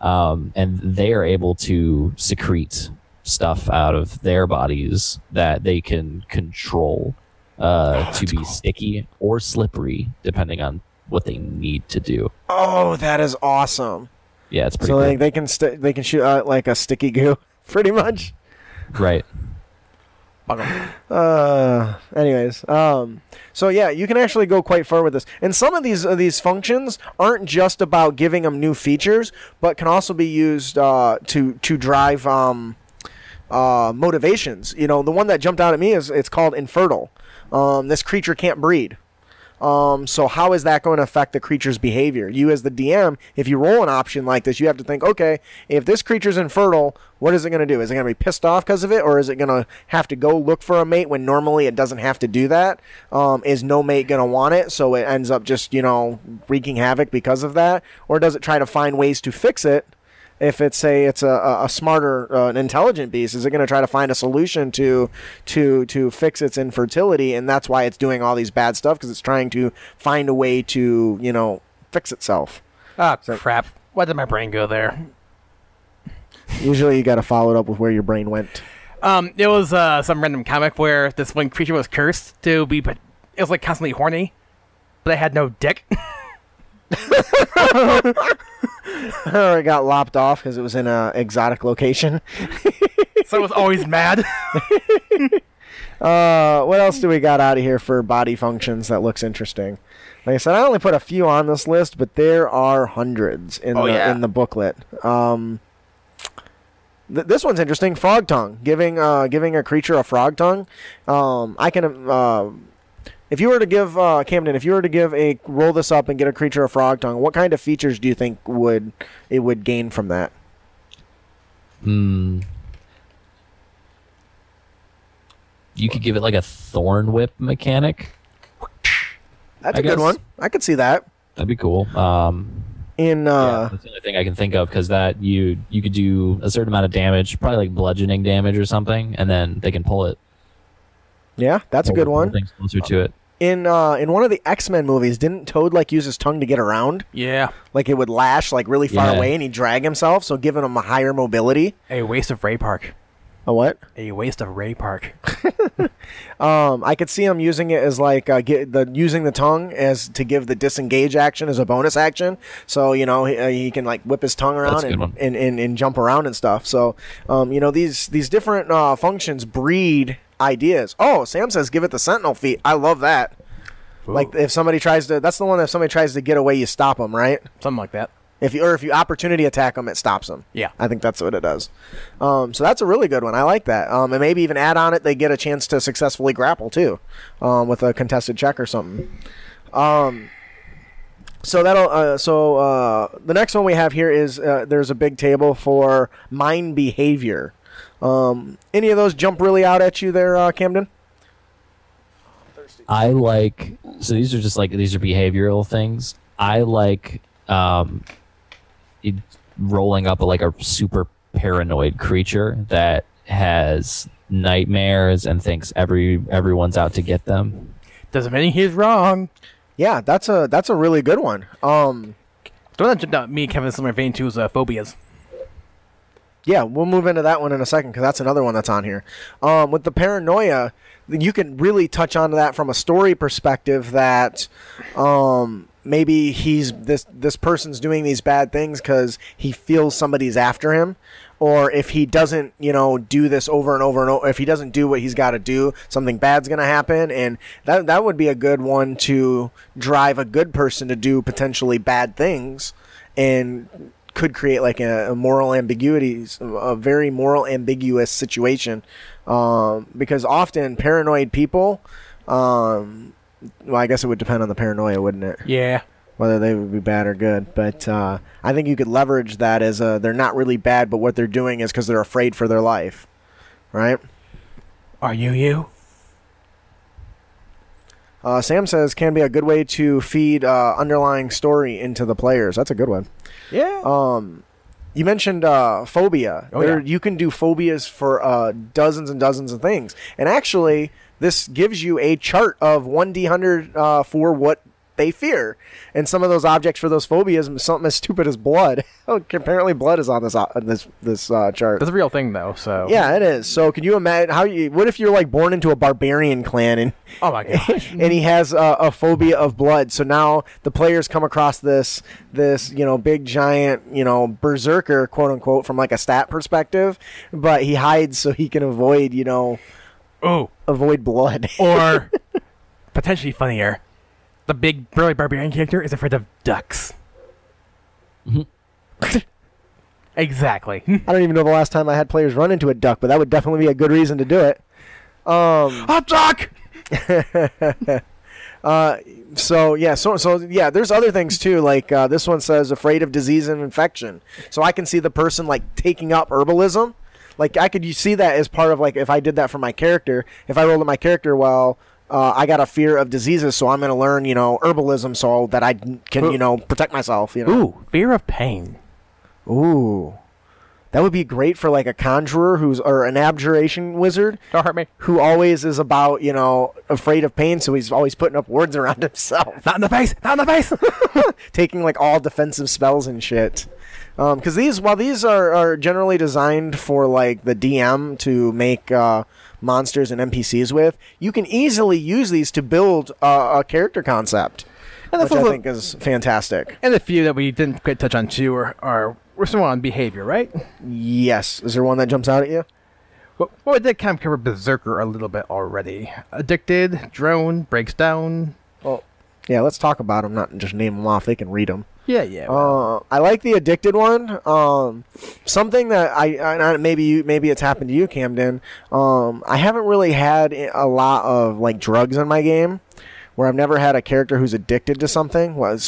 um, and they are able to secrete stuff out of their bodies that they can control uh, to be sticky or slippery depending on what they need to do. oh, that is awesome. Yeah, it's pretty So cool. like they can st- they can shoot out like a sticky goo, pretty much. right. Uh, anyways, um, so yeah, you can actually go quite far with this. And some of these uh, these functions aren't just about giving them new features, but can also be used uh, to to drive um, uh, motivations. You know, the one that jumped out at me is it's called infertile. Um, this creature can't breed. Um, so how is that going to affect the creature's behavior? You as the DM, if you roll an option like this, you have to think, okay, if this creature's infertile, what is it going to do? Is it going to be pissed off because of it, or is it going to have to go look for a mate when normally it doesn't have to do that? Um, is no mate going to want it, so it ends up just you know wreaking havoc because of that, or does it try to find ways to fix it? If it's say it's a, a- smarter uh, an intelligent beast is it going to try to find a solution to to to fix its infertility and that's why it's doing all these bad stuff because it's trying to find a way to you know fix itself Ah, crap. Why did my brain go there? usually you got to follow it up with where your brain went Um, it was uh, some random comic where this one creature was cursed to be, but it was like constantly horny, but it had no dick. or it got lopped off because it was in an exotic location so it was always mad. Uh, what else do we got out of here for body functions that looks interesting? Like I said, I only put a few on this list, but there are hundreds in Oh, the yeah. in the booklet. Um, th- this one's interesting. Frog tongue, giving uh, giving a creature a frog tongue. Um, I can. Uh, if you were to give uh, Camden, if you were to give a roll this up and get a creature a frog tongue, what kind of features do you think would it would gain from that? Hmm. you could give it like a thorn whip mechanic. That's I a good one. I could see that. That'd be cool. Um, In yeah, uh, that's the only thing I can think of because that you you could do a certain amount of damage, probably like bludgeoning damage or something, and then they can pull it. yeah, that's a good one. Things closer to it. In uh, in one of the X Men movies, didn't Toad like use his tongue to get around? Yeah. Like it would lash like really far Yeah. away, and he'd drag himself, so giving him a higher mobility. A waste of Ray Park. A what? A waste of Ray Park. Um, I could see him using it as like uh, get the using the tongue as to give the disengage action as a bonus action. So you know he, uh, he can like whip his tongue around a good and, one. and, and, and jump around and stuff. So um, you know these these different uh, functions breed ideas. Oh, Sam says give it the sentinel feat. I love that. Like if somebody tries to, that's the one that if somebody tries to get away, you stop them, right? Something like that. If you or if you opportunity attack them, it stops them. Yeah. I think that's what it does. Um, so that's a really good one. I like that. Um, and maybe even add on it, they get a chance to successfully grapple too, um, with a contested check or something. Um, so that'll. Uh, so uh, the next one we have here is uh, there's a big table for mind behavior. Um, any of those jump really out at you there, uh, Camden? I like so these are just like these are behavioral things. I like um it, rolling up like a super paranoid creature that has nightmares and thinks every everyone's out to get them. Doesn't mean he's wrong. Yeah, that's a that's a really good one. Um, The one that jumped out me, Kevin, similar vein to is uh, phobias. Yeah, we'll move into that one in a second because that's another one that's on here. Um, with the paranoia, you can really touch on that from a story perspective. That um, maybe he's this this person's doing these bad things because he feels somebody's after him, or if he doesn't, you know, do this over and over and over, if he doesn't do what he's got to do, something bad's gonna happen, and that that would be a good one to drive a good person to do potentially bad things, and could create like a, a moral ambiguity, a very moral ambiguous situation, um, because often paranoid people, um, well, I guess it would depend on the paranoia, wouldn't it? Yeah. Whether they would be bad or good. But uh, I think you could leverage that as a, they're not really bad, but what they're doing is because they're afraid for their life, right? Are you you? Uh, Sam says can be a good way to feed uh, underlying story into the players. That's a good one. Yeah. Um, you mentioned uh, phobia. Oh, There- yeah. You can do phobias for uh, dozens and dozens of things. And actually, this gives you a chart of 1d100 uh, for what they fear. And some of those objects for those phobias, something as stupid as blood. Oh, Apparently, blood is on this uh, this this uh, chart. That's a real thing, though. So. Yeah, it is. So, can you imagine how you? What if you're like born into a barbarian clan and Oh my gosh. and he has a, a phobia of blood. So now the players come across this this you know big giant you know berserker quote unquote from like a stat perspective, but he hides so he can avoid you know oh. avoid blood. Or potentially funnier, the big burly barbarian character is afraid of ducks. exactly. I don't even know the last time I had players run into a duck, but that would definitely be a good reason to do it. Um, a duck. Uh, so yeah, so so yeah, there's other things too. Like uh, this one says, afraid of disease and infection. So I can see the person like taking up herbalism. Like I could you see that as part of like if I did that for my character, if I rolled in my character, well, uh, I got a fear of diseases, so I'm going to learn you know herbalism so that I can you know protect myself. You know, Ooh, fear of pain. ooh, that would be great for like a conjurer who's or an abjuration wizard Don't hurt me. who always is about you know afraid of pain, so he's always putting up words around himself. Not in the face. Not in the face. taking like all defensive spells and shit. Because these, while these are, are generally designed for like the DM to make uh, monsters and NPCs with, you can easily use these to build uh, a character concept, And which I think is fantastic. and the few that we didn't quite touch on too are, are we're still on behavior, right? Yes, is there one that jumps out at you? Well, well, we did kind of cover Berserker a little bit already. Addicted, drone, breaks down. Well, yeah, let's talk about them, not just name them off. They can read them. Yeah, yeah. Uh, I like the addicted one. Um, something that I, I maybe you maybe it's happened to you, Camden. Um, I haven't really had a lot of like drugs in my game, where I've never had a character who's addicted to something. Well,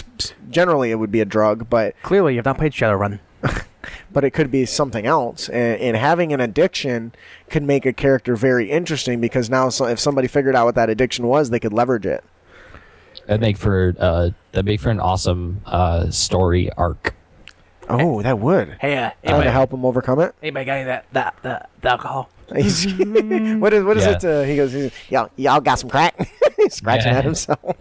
generally it would be a drug, but clearly, you have not played Shadowrun. but it could be something else. And, and having an addiction could make a character very interesting because now, so if somebody figured out what that addiction was, they could leverage it. That'd make for uh, that'd make for an awesome uh, story arc. Oh, that would. Hey, uh, Trying anybody, to help him overcome it. anybody got any of that, that, that, the alcohol? He's, what is what is Yeah. it? Uh, he goes, he's, y'all, y'all got some crack. He's scratching Yeah. at himself.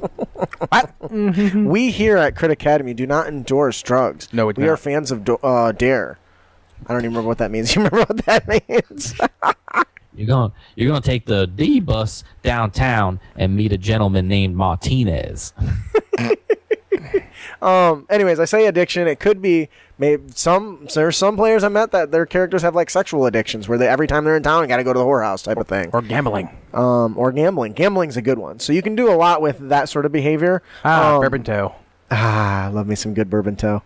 What? We here at Crit Academy do not endorse drugs. No, we do we not. are fans of do- uh, Dare. I don't even remember what that means. You remember what that means? You're going you're gonna take the D bus downtown and meet a gentleman named Martinez. um. Anyways, I say addiction. It could be maybe some. There's some players I met that their characters have like sexual addictions, where they every time they're in town, they got to go to the whorehouse type of thing. Or gambling? Um. Or gambling. Gambling's a good one. So you can do a lot with that sort of behavior. Ah, Um, bourbon toe. Ah, love me some good bourbon toe.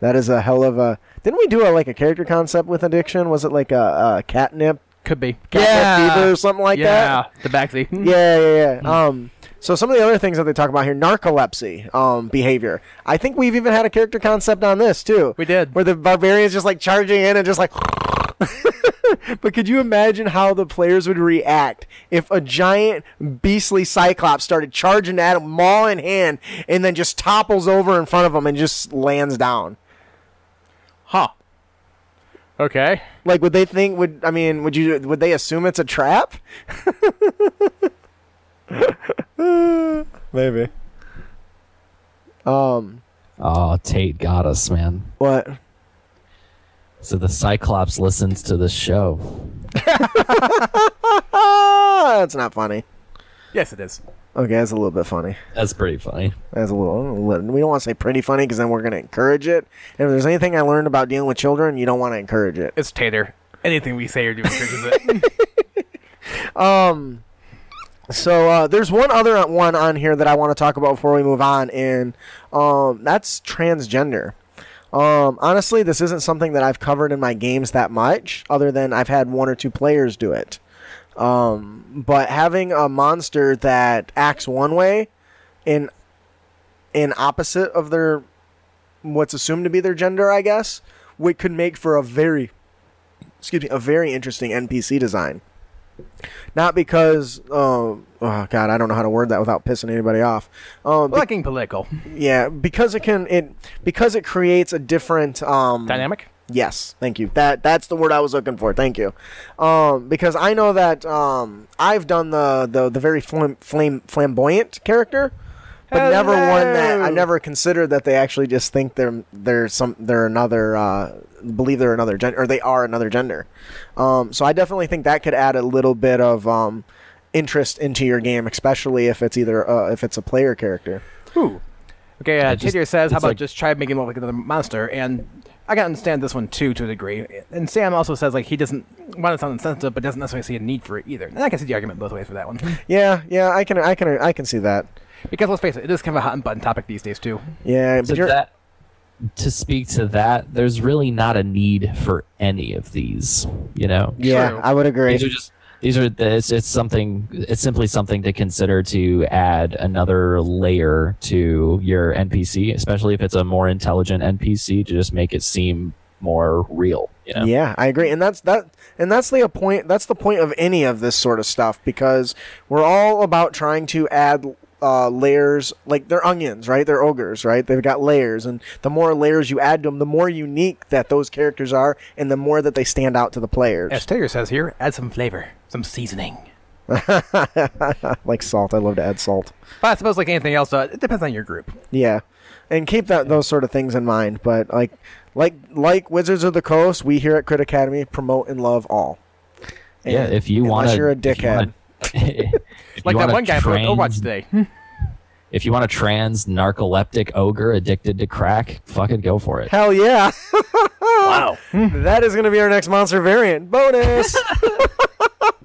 That is a hell of a. Didn't we do a like a character concept with addiction? Was it like a, a catnip, Could be. catnip fever or something like yeah, that? Yeah, the backseat. Yeah, yeah, yeah. Um, so some of the other things that they talk about here, narcolepsy, um, behavior. I think we've even had a character concept on this too. We did. where the barbarians just like charging in and just like. but could you imagine how the players would react if a giant beastly cyclops started charging at them, maul in hand, and then just topples over in front of them and just lands down? Huh. Okay. Like, would they think? Would I mean? Would you? Would they assume it's a trap? Maybe. Um. Oh, Tate got us, man. What? So the Cyclops listens to the show. That's not funny. Yes, it is. Okay, that's a little bit funny. That's pretty funny. That's a little. We don't want to say pretty funny because then we're going to encourage it. And if there's anything I learned about dealing with children, you don't want to encourage it. It's Tater. Anything we say or do encourages it. Um. So uh, there's one other one on here that I want to talk about before we move on, and um, that's transgender. Um, honestly, this isn't something that I've covered in my games that much, other than I've had one or two players do it. Um, but having a monster that acts one way, in in opposite of their what's assumed to be their gender, I guess, which could make for a very excuse me a very interesting NPC design not because um oh god i don't know how to word that without pissing anybody off um be- Well, getting political. yeah because it can it because it creates a different um Dynamic? Yes thank you that that's the word i was looking for thank you um because i know that um i've done the the, the very flam, flame flamboyant character but never one that I never considered that they actually just think they're they're some they're another uh, believe they're another gender or they are another gender. Um, so I definitely think that could add a little bit of um, interest into your game, especially if it's either uh, if it's a player character. Ooh. Okay, uh, just- Tater says, how about like- just try making him look like another monster? And I can understand this one too, to a degree. And Sam also says, like, he doesn't want to sound insensitive, but doesn't necessarily see a need for it either. And I can see the argument both ways for that one. Yeah, yeah, I can I can I can see that. because let's face it, it is kind of a hot button topic these days too. Yeah, So but you're, that to speak to that, there's really not a need for any of these. You know, yeah, True. I would agree. these are just these are it's, it's something it's simply something to consider to add another layer to your npc especially if it's a more intelligent npc to just make it seem more real you know Yeah, I agree, and that's that, and that's the point. That's the point of any of this sort of stuff because we're all about trying to add uh, layers. Like they're onions, right? They're ogres, right? They've got layers, and the more layers you add to them, the more unique that those characters are, and the more that they stand out to the players. As Tater says here, add some flavor, some seasoning. like salt, I love to add salt. But I suppose, like anything else, uh, it depends on your group. Yeah, and keep that those sort of things in mind. But like, like, like Wizards of the Coast, we here at Crit Academy promote and love all. yeah if you unless want to you're a dickhead. Like that one guy playing Overwatch today. if you want a trans narcoleptic ogre addicted to crack fucking go for it Hell yeah. wow. that is going to be our next monster variant. Bonus.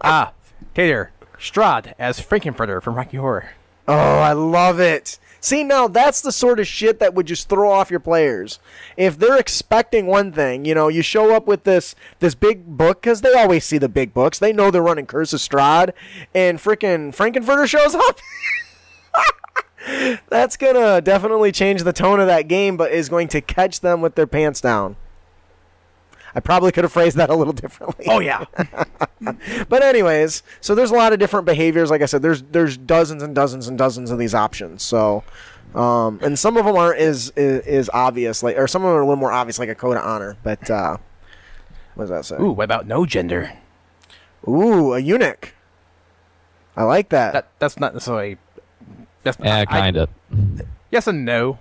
Ah, Tater. Strahd as Frank-N-Furter from Rocky Horror. oh, I love it. See, now that's the sort of shit that would just throw off your players. If they're expecting one thing, you know, you show up with this this big book because they always see the big books. They know they're running Curse of Strahd, and freaking Frank-N-Furter shows up. That's gonna definitely change the tone of that game, but is going to catch them with their pants down. I probably could have phrased that a little differently. Oh yeah. But anyways, so there's a lot of different behaviors. Like I said, there's there's dozens and dozens and dozens of these options. So, um, and some of them aren't as is, is obvious, like or some of them are a little more obvious, like a code of honor. But uh, what does that say? Ooh, what about no gender? Ooh, a eunuch. I like that. That that's not necessarily. That's Yeah, I- kind of. Yes and no,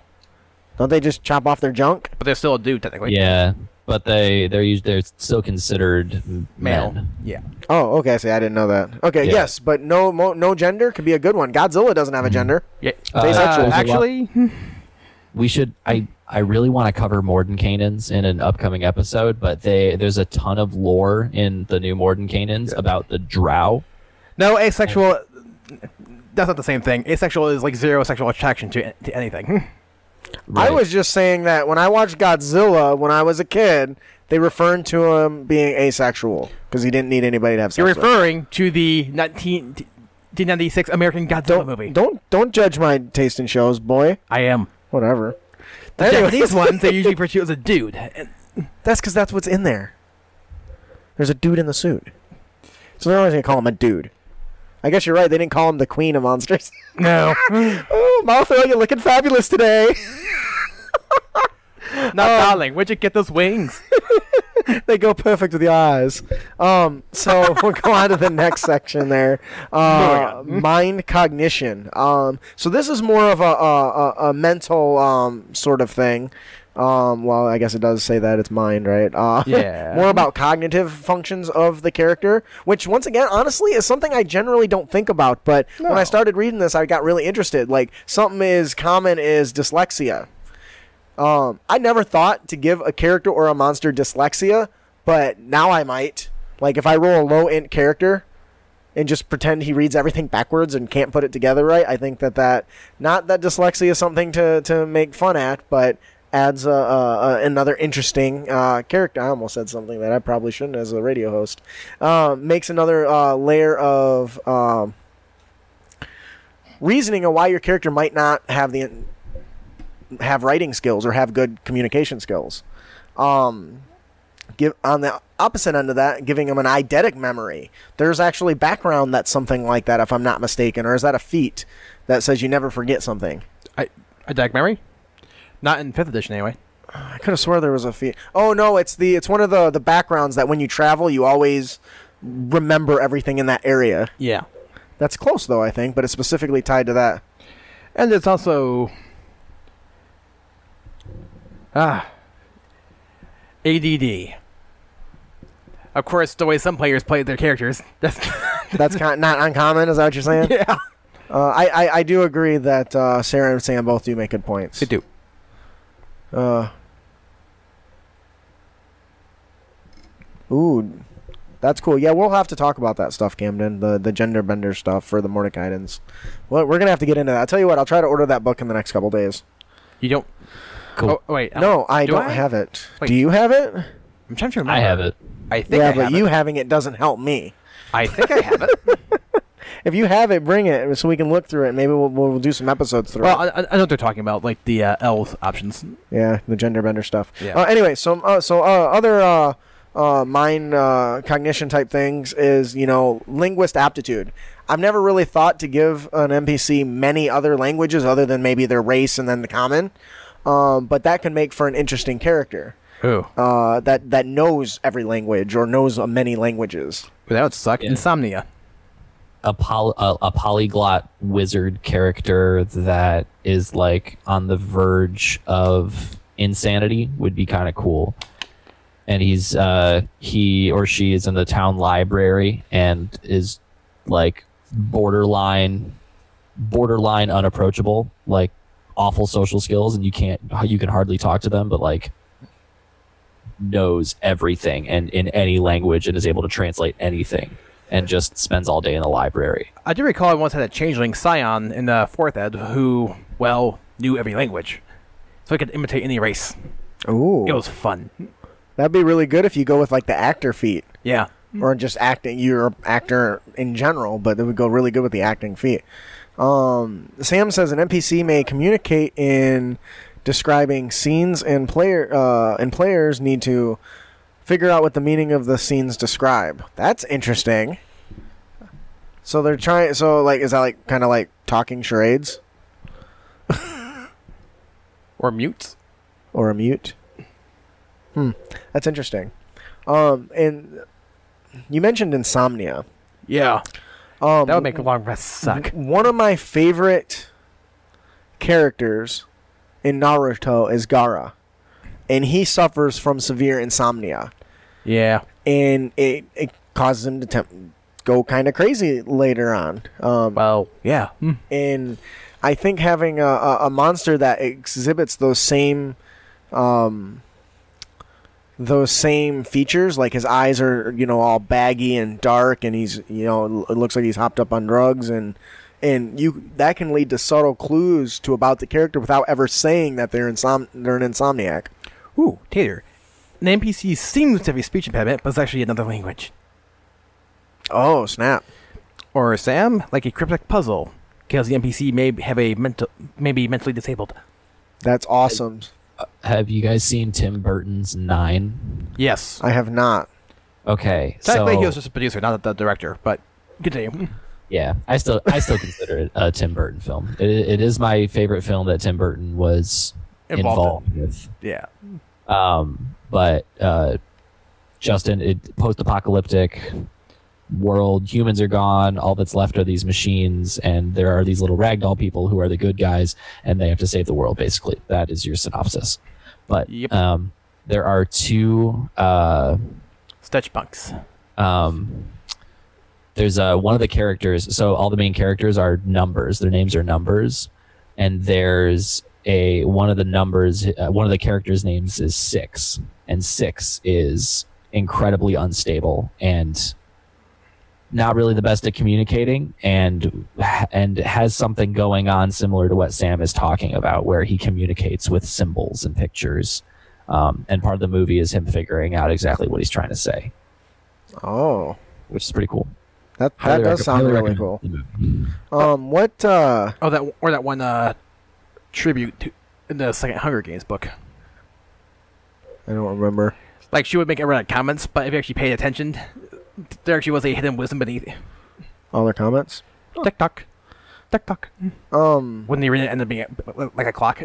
Don't they just chop off their junk? but they're still a dude technically. Yeah, but they they're us- they're still considered Male. men. Yeah. Oh, okay. See, I didn't know that. Okay, Yeah. yes, but no, mo- no gender could be a good one. Godzilla doesn't have a gender. Yeah. Uh, asexual. Uh, actually, We should. I I really want to cover Mordenkainen's in an upcoming episode, but they there's a ton of lore in the new Mordenkainen's about the Drow. no asexual. That's not the same thing. Asexual is like zero sexual attraction to, to anything. I was just saying that when I watched Godzilla when I was a kid, they referred to him being asexual because he didn't need anybody to have sex. You're with. referring to the 19, 1996 American Godzilla don't movie. don't don't judge my taste in shows, boy. I am. Whatever. The Anyway. Japanese ones they usually portray as a dude. That's because that's what's in there. There's a dude in the suit, so they're always gonna call him a dude. I guess you're right. They didn't call him the queen of monsters. no, oh, Malfoy, you're looking fabulous today. not darling. Where'd you get those wings? they go perfect with the eyes. Um, so we'll go on to the next section there. Uh, Moving mind cognition. Um, so this is more of a, a, a, a mental um, sort of thing. Um, well, I guess it does say that it's mind, right? Uh, Yeah. more about cognitive functions of the character, which once again, honestly, is something I generally don't think about. But when I started reading this, I got really interested. Like something as common as dyslexia. Um, I never thought to give a character or a monster dyslexia, but now I might. Like if I roll a low int character and just pretend he reads everything backwards and can't put it together right, I think that that not that dyslexia is something to to make fun at, but adds a, a, a another interesting uh, character. I almost said something that I probably shouldn't as a radio host. Um, makes another uh, layer of um, reasoning of why your character might not have the have writing skills or have good communication skills. Um, give on the opposite end of that, giving them an eidetic memory. There's actually background that's something like that, if I'm not mistaken, or is that a feat that says you never forget something? I, Dag memory? Not in fifth edition anyway. I could have swore there was a feat. Oh no, it's the it's one of the the backgrounds that when you travel, you always remember everything in that area. Yeah. That's close though, I think, but it's specifically tied to that. And it's also ah ADD. Of course, the way some players play their characters. That's That's kind not uncommon. Is that what you're saying? yeah. Uh, I, I I do agree that uh, Sarah and Sam both do make good points. They do. Uh, ooh, that's cool. Yeah, we'll have to talk about that stuff, Camden. The the gender bender stuff for the Mordenkainen's. Well, we're gonna have to get into that. I'll tell you what. I'll try to order that book in the next couple days. You don't. Cool. Oh wait. No, I do don't I? have it. Wait. Do you have it? I'm trying to remember. I have it. I think Yeah, I but have you it. having it doesn't help me. I think I have it. If you have it, bring it so we can look through it. Maybe we'll, we'll do some episodes through well, it. I, I know what they're talking about, like the uh, elf options. Yeah, the gender bender stuff. Yeah. Uh, anyway, so uh, so uh, other uh, uh, mind uh, cognition type things is you know linguist aptitude. I've never really thought to give an NPC many other languages other than maybe their race and then the common, um, but that can make for an interesting character Ooh, uh, that that knows every language or knows many languages. that would suck. Yeah. Insomnia. A, poly, a, a polyglot wizard character that is like on the verge of insanity would be kind of cool. And he's uh he or she is in the town library and is like borderline borderline unapproachable, like awful social skills and you can't you can hardly talk to them but like knows everything and in any language and is able to translate anything and just spends all day in the library. I do recall I once had a changeling scion in the fourth ed who, well, knew every language, so he could imitate any race. Ooh, It was fun. that'd be really good if you go with like the actor feat. Yeah. or just acting. You're an actor in general, but it would go really good with the acting feat. Um, Sam says an NPC may communicate in describing scenes, and player uh, and players need to figure out what the meaning of the scenes describe. That's interesting. So they're trying. So like, is that like kind of like talking charades Or mutes. or a mute? Hmm, that's interesting. Um, and you mentioned insomnia. Yeah. Um, That would make a long rest suck. One of my favorite characters in Naruto is Gaara, and he suffers from severe insomnia, Yeah. and it, it causes him to temp- go kind of crazy later on. Um, Well, yeah. Hmm. and I think having a, a, a monster that exhibits those same um, those same features, like his eyes are you know all baggy and dark, and he's you know it looks like he's hopped up on drugs, and and you that can lead to subtle clues to about the character without ever saying that they're insom- they're an insomniac. Ooh, Tater. An NPC seems to have a speech impediment, but it's actually another language. Oh snap! Or Sam, like a cryptic puzzle, because the NPC may have a mental, may be mentally disabled. That's awesome. Uh, have you guys seen Tim Burton's Nine? Yes. I have not. Okay, Technically, so he was just a producer, not the director. But continue. yeah, I still I still consider it a Tim Burton film. It, it is my favorite film that Tim Burton was Involved involved with. Yeah. Um, but uh, Justin, it post-apocalyptic world, humans are gone. All that's left are these machines, and there are these little ragdoll people who are the good guys, and they have to save the world. Basically, that is your synopsis. But Yep. um, there are two. Uh, Stitch punks. um, there's uh, one of the characters. So all the main characters are numbers. Their names are numbers, and there's a one of the numbers. Uh, one of the characters' names is six, and six is incredibly unstable and not really the best at communicating and and has something going on similar to what Sam is talking about where he communicates with symbols and pictures um, and part of the movie is him figuring out exactly what he's trying to say Oh, which is pretty cool. that that Highly does recom- sound really cool. Um, what uh? Oh, that or that one uh, tribute to in the second Hunger Games book. I don't remember. Like she would make everyone comments, but if you actually paid attention, there actually was a hidden wisdom beneath. all their comments? Tick tock, tick tock. Um. When the arena ended up being like a clock.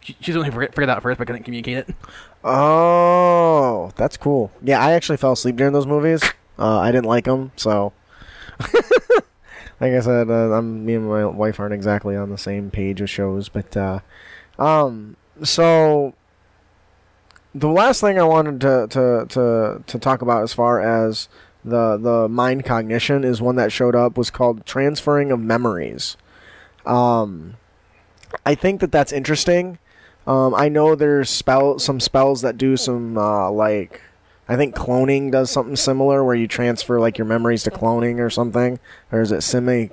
She's only figured figured it out first, but couldn't communicate it. Oh, that's cool. Yeah, I actually fell asleep during those movies. Uh, I didn't like them, so. like I said, uh, I'm me and my wife aren't exactly on the same page of shows, but uh, um, so the last thing I wanted to to to to talk about as far as the the mind cognition is one that showed up was called transferring of memories. Um, I think that that's interesting. Um, I know there's spell some spells that do some uh, like I think cloning does something similar where you transfer like your memories to cloning or something, or is it semi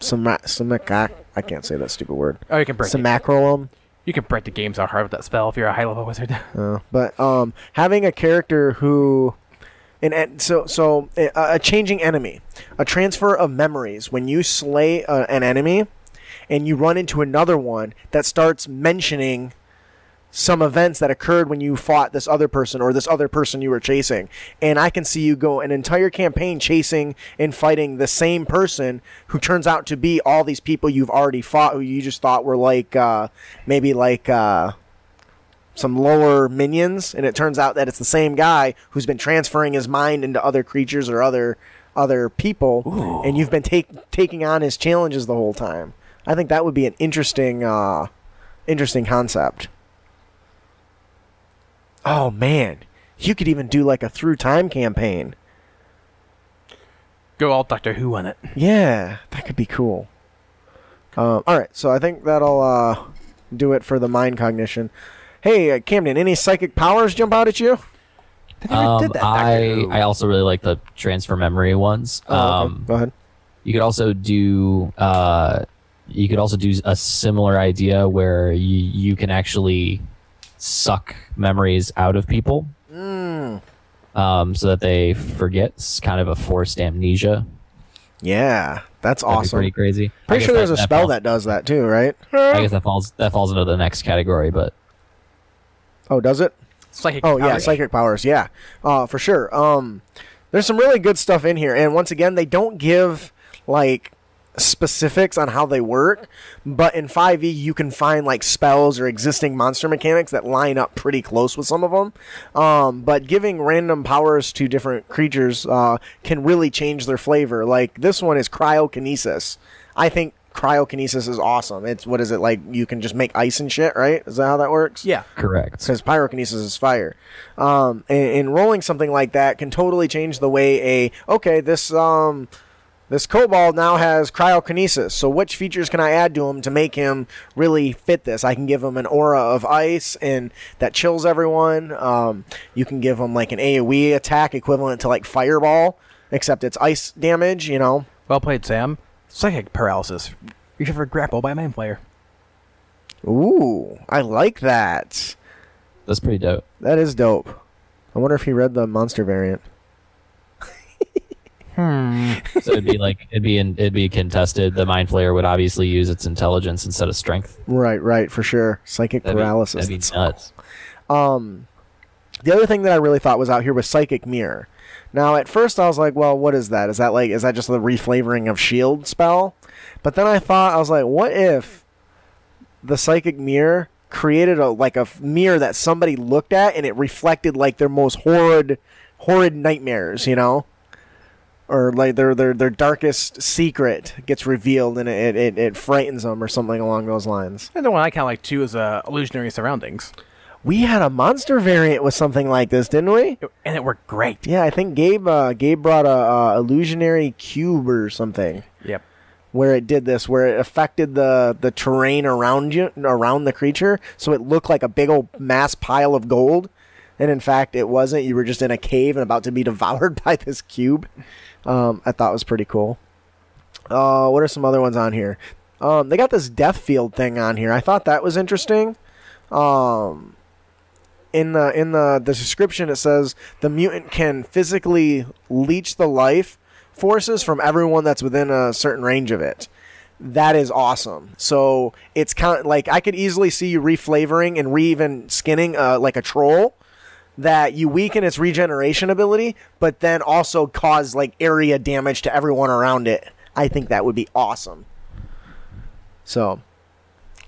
semi simic? I can't say that stupid word. Oh, you can break. it. Simulacrum. You can break the games out hard with that spell if you're a high level wizard. Uh, but um, having a character who, and, and so so a, a changing enemy, a transfer of memories. When you slay uh, an enemy, and you run into another one that starts mentioning some events that occurred when you fought this other person or this other person you were chasing. And I can see you go an entire campaign chasing and fighting the same person who turns out to be all these people you've already fought who you just thought were like uh, maybe like uh, some lower minions and it turns out that it's the same guy who's been transferring his mind into other creatures or other other people and you've been take, taking on his challenges the whole time. I think that would be an interesting uh, interesting concept. Oh man, you could even do like a through time campaign. Go all Doctor Who on it. Yeah, that could be cool. Um, all right, so I think that'll uh, do it for the mind cognition. Hey, uh, Camden, any psychic powers jump out at you? Um, did that. I I also really like the transfer memory ones. Oh, okay. Um, Go ahead. you could also do uh, you could also do a similar idea where you you can actually suck memories out of people Mm, um, so that they forget. It's kind of a forced amnesia. yeah, that's That'd awesome. pretty crazy. Pretty guess sure there's a that spell falls- that does that too, right? I guess that falls that falls into the next category, but Oh, does it? Psychic. Oh yeah, psychic powers. Yeah, uh, for sure. Um, there's some really good stuff in here, and once again, they don't give like specifics on how they work, but in 5e you can find like spells or existing monster mechanics that line up pretty close with some of them. Um, but giving random powers to different creatures uh, can really change their flavor. Like this one is cryokinesis. I think cryokinesis is awesome. It's what is it like? You can just make ice and shit, right? Is that how that works? Yeah. Correct. because pyrokinesis is fire. Um, and, and rolling something like that can totally change the way a okay this um this kobold now has cryokinesis. So which features can I add to him to make him really fit this? I can give him an aura of ice and that chills everyone. Um, you can give him like an AOE attack equivalent to like fireball, except it's ice damage. You know. Well played, Sam. Psychic paralysis. You should grapple by a main player. Ooh, I like that. That's pretty dope. That is dope. I wonder if he read the monster variant. So it'd be like it'd be in, it'd be contested. The mind flayer would obviously use its intelligence instead of strength. Right, right, for sure. Psychic That'd be- paralysis. That'd be That's- nuts. Um, the other thing that I really thought was out here was psychic mirror. Now, at first, I was like, "Well, what is that? Is that like is that just the reflavoring of Shield spell?" But then I thought I was like, "What if the psychic mirror created a like a mirror that somebody looked at and it reflected like their most horrid, horrid nightmares, you know?" Or like their their their darkest secret gets revealed and it, it, it frightens them or something along those lines. And the one I kind of like too is uh, illusionary surroundings, We had a monster variant with something like this, didn't we? and it worked great. Yeah, I think Gabe uh, Gabe brought a, uh illusionary cube or something Yep. where it did this, where it affected the the terrain around you, around the creature, so it looked like a big old mass pile of gold, and in fact, it wasn't. You were just in a cave and about to be devoured by this cube. Um, I thought was pretty cool. Uh, what are some other ones on here? Um, they got this death field thing on here. I thought that was interesting. Um, in the in the, the description it says the mutant can physically leech the life forces from everyone that's within a certain range of it. That is awesome. So it's kind of like I could easily see you reflavoring and re even skinning uh, like a troll that you weaken its regeneration ability, but then also cause like area damage to everyone around it. I think that would be awesome. So,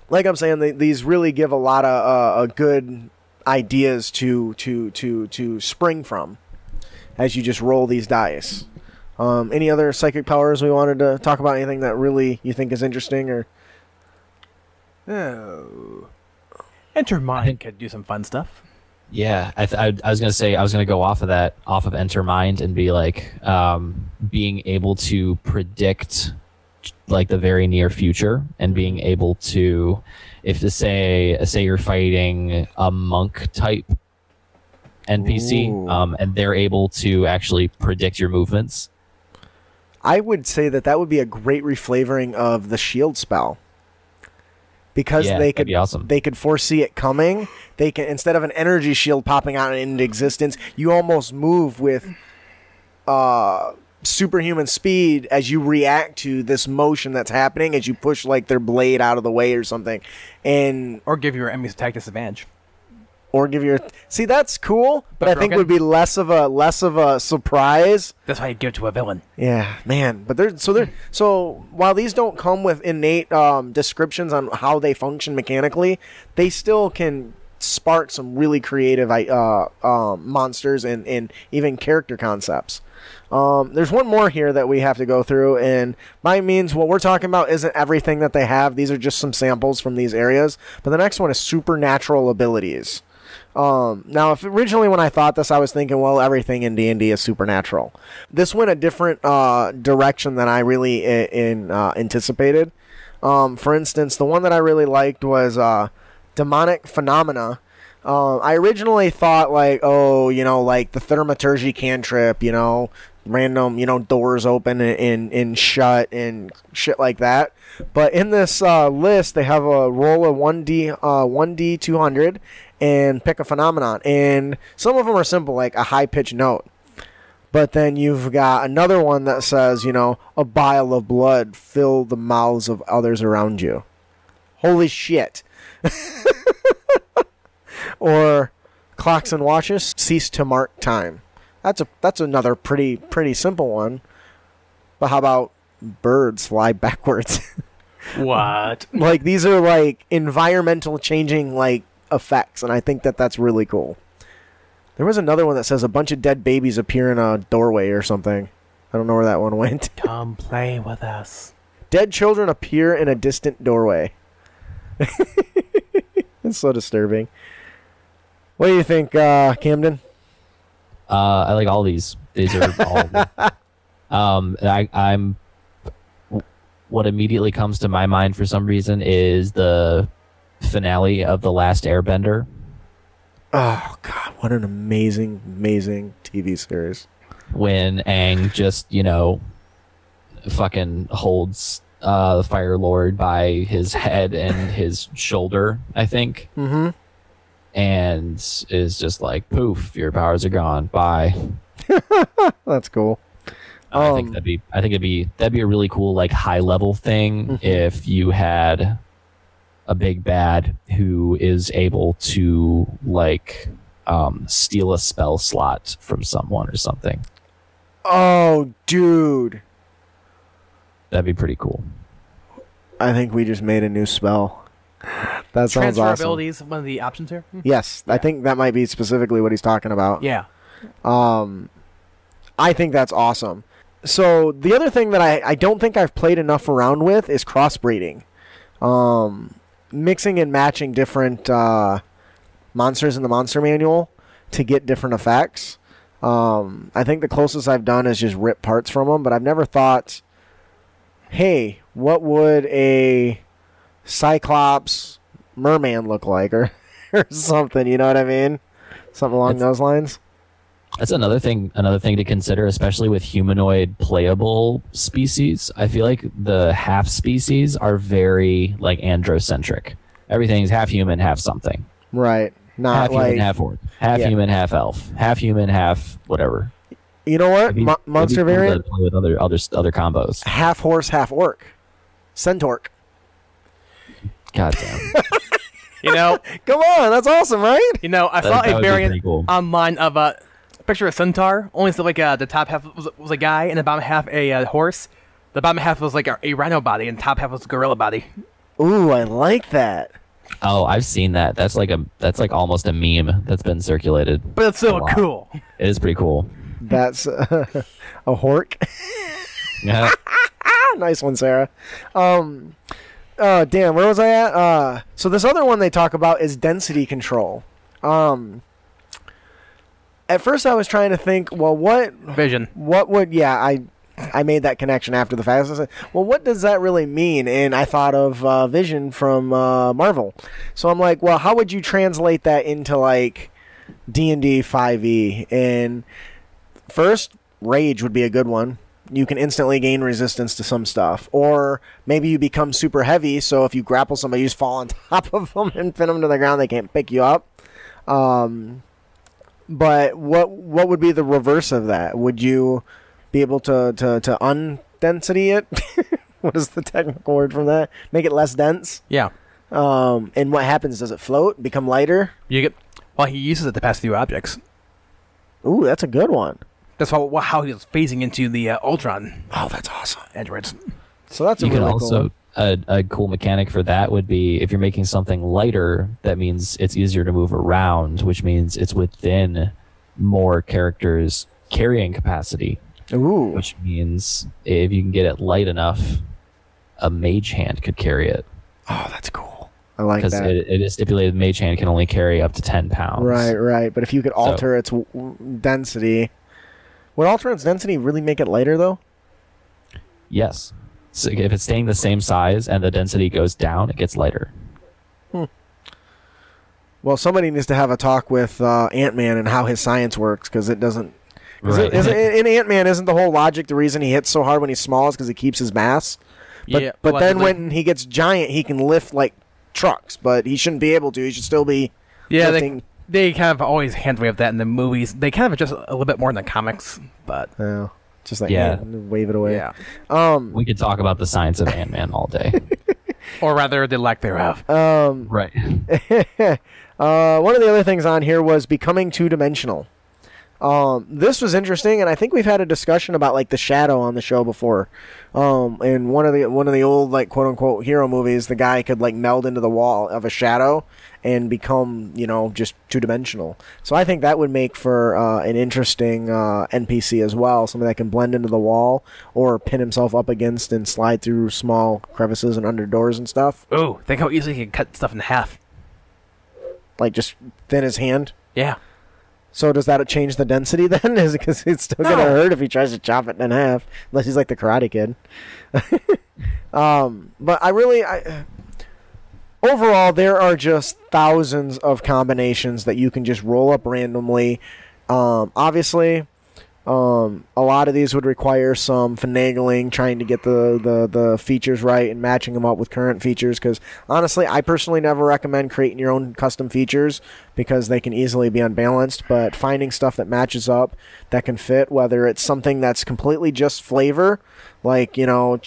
like I'm saying, they, these really give a lot of uh, uh, good ideas to to to to spring from as you just roll these dice. Um, any other psychic powers we wanted to talk about? Anything that really you think is interesting or? Oh. Enter mind could do some fun stuff. Yeah, I, th- I, I was gonna say I was gonna go off of that, off of Enter Mind, and be like, um, being able to predict like the very near future, and being able to, if to say say you're fighting a monk type NPC, um, and they're able to actually predict your movements. I would say that that would be a great reflavoring of the shield spell. Because Yeah, they could be awesome. they could foresee it coming. They can instead of an energy shield popping out into existence, you almost move with uh superhuman speed as you react to this motion that's happening as you push like their blade out of the way or something. And Or give your enemies attack disadvantage. Or give your see that's cool, but I think broken? would be less of a less of a surprise That's why you give it to a villain. Yeah, man. But they're so they're so while these don't come with innate um, descriptions on how they function mechanically, they still can spark some really creative uh, um, monsters and, and even character concepts. Um, there's one more here that we have to go through, and by means, what we're talking about isn't everything that they have. These are just some samples from these areas. But the next one is supernatural abilities. Um, now, if originally when I thought this, I was thinking, well, everything in D and D is supernatural. This went a different uh, direction than I really in uh, anticipated. Um, for instance, the one that I really liked was uh, demonic phenomena. Um, I originally thought like, oh, you know, like the thaumaturgy cantrip, you know, random, you know, doors open and, and, and shut and shit like that. But in this uh, list, they have a roll of one d uh, one d two hundred and pick a phenomenon, and some of them are simple, like a high pitched note. But then you've got another one that says, you know, a bile of blood fill the mouths of others around you. Holy shit. or clocks and watches cease to mark time. That's a that's another pretty pretty simple one. But how about birds fly backwards? What? like these are like environmental changing like effects and i think that that's really cool there was another one that says a bunch of dead babies appear in a doorway or something i don't know where that one went Come play with us. dead children appear in a distant doorway it's so disturbing what do you think uh camden Uh, I like all these. These are all. um, I, I'm. What immediately comes to my mind for some reason is the finale of the Last Airbender oh god what an amazing amazing tv series when Aang just you know fucking holds uh, the Fire Lord by his head and his shoulder. I think. mm-hmm And is just like poof, your powers are gone. Bye. that's cool I think Um, that'd be I think it'd be that'd be a really cool like high level thing Mhm. if you had a big bad who is able to like um, steal a spell slot from someone or something. oh dude That'd be pretty cool. i think we just made a new spell that sounds Transfer awesome abilities, one of the options here. Hmm. Yes, I think that might be specifically what he's talking about. Yeah. Um, I think that's awesome. So the other thing that I, I don't think I've played enough around with is crossbreeding, um, mixing and matching different uh, monsters in the monster manual to get different effects. Um, I think the closest I've done is just rip parts from them, but I've never thought, hey, what would a Cyclops merman look like, or or something? You know what I mean? Something along It's- those lines. That's another thing another thing to consider, especially with humanoid playable species. I feel like the half species are very like androcentric. Everything's half human, half something. Right. Not half like human, half orc. Half Yeah. human, half elf. Half human, half whatever. you know what? It'd be- Mo- monster cool to variant, play with other other other combos. half horse, half orc, centaur. God damn. You know, Come on, that's awesome, right? you know, I That- saw that a variant cool. online of a picture of centaur. Only so like uh, the top half was, was a guy and the bottom half a uh, horse. The bottom half was like a, a rhino body and the top half was a gorilla body. Ooh, I like that. Oh, I've seen that. That's like a that's like almost a meme that's been circulated. But it's still A lot. cool. It is pretty cool. That's uh, a hork. Yeah. nice one, Sarah. Um, uh, damn, where was I at? Uh, so this other one they talk about is density control. Um, at first I was trying to think, well, what Vision. what would yeah i i made that connection after the fact. I said, well what does that really mean? And i thought of uh, vision from uh, marvel. So i'm like well how would you translate that into like d&d 5e and first rage would be a good one. You can instantly gain resistance to some stuff. Or maybe you become super heavy so if you grapple somebody you just fall on top of them and pin them to the ground. They can't pick you up. Um, but what what would be the reverse of that? Would you be able to to to undensity it? what is the technical word from that? Make it less dense. Yeah. Um, and what happens? Does it float? Become lighter? You get. Well, he uses it to pass through objects. Ooh, that's a good one. That's how, how he was phasing into the uh, Ultron Oh, that's awesome. androids. So that's a you could really also cool. A, a cool mechanic for that would be if you're making something lighter that means it's easier to move around which means it's within more characters carrying capacity Ooh, which means if you can get it light enough a mage hand could carry it oh, that's cool. I like that. because that. it, it is stipulated mage hand can only carry up to 10 pounds Right, right. But if you could alter its w- w- density, would alter its density really make it lighter though? yes so if it's staying the same size and the density goes down it gets lighter Hmm. Well, somebody needs to have a talk with uh, Ant Man and how his science works because it doesn't. Is Right. it, is it, in Ant Man, isn't the whole logic the reason he hits so hard when he's small is because he keeps his mass? But yeah, but then allegedly. when he gets giant, he can lift like trucks, but he shouldn't be able to. He should still be. yeah, they, lifting- they kind of always hand wave that in the movies. They kind of adjust a little bit more in the comics, but Oh, just like Yeah. yeah, wave it away. yeah, Um. we could talk about the science of ant-man all day or rather the lack thereof. Um. right Uh, one of the other things on here was becoming two dimensional. Um, this was interesting, and I think we've had a discussion about like the shadow on the show before. Um, in one of the one of the old like quote unquote hero movies, the guy could like meld into the wall of a shadow and become you know just two dimensional. So I think that would make for uh, an interesting uh, NPC as well, something that can blend into the wall or pin himself up against and slide through small crevices and under doors and stuff, Ooh, think how easily he can cut stuff in half. like just thin his hand. Yeah. So does that change the density then? Is it because it's still gonna hurt if he tries to chop it in half? Unless he's like the Karate Kid. um, but I really, I overall there are just thousands of combinations that you can just roll up randomly. Um, obviously, um, a lot of these would require some finagling, trying to get the, the, the features right and matching them up with current features. Because honestly, I personally never recommend creating your own custom features because they can easily be unbalanced. But finding stuff that matches up that can fit, whether it's something that's completely just flavor, like you know.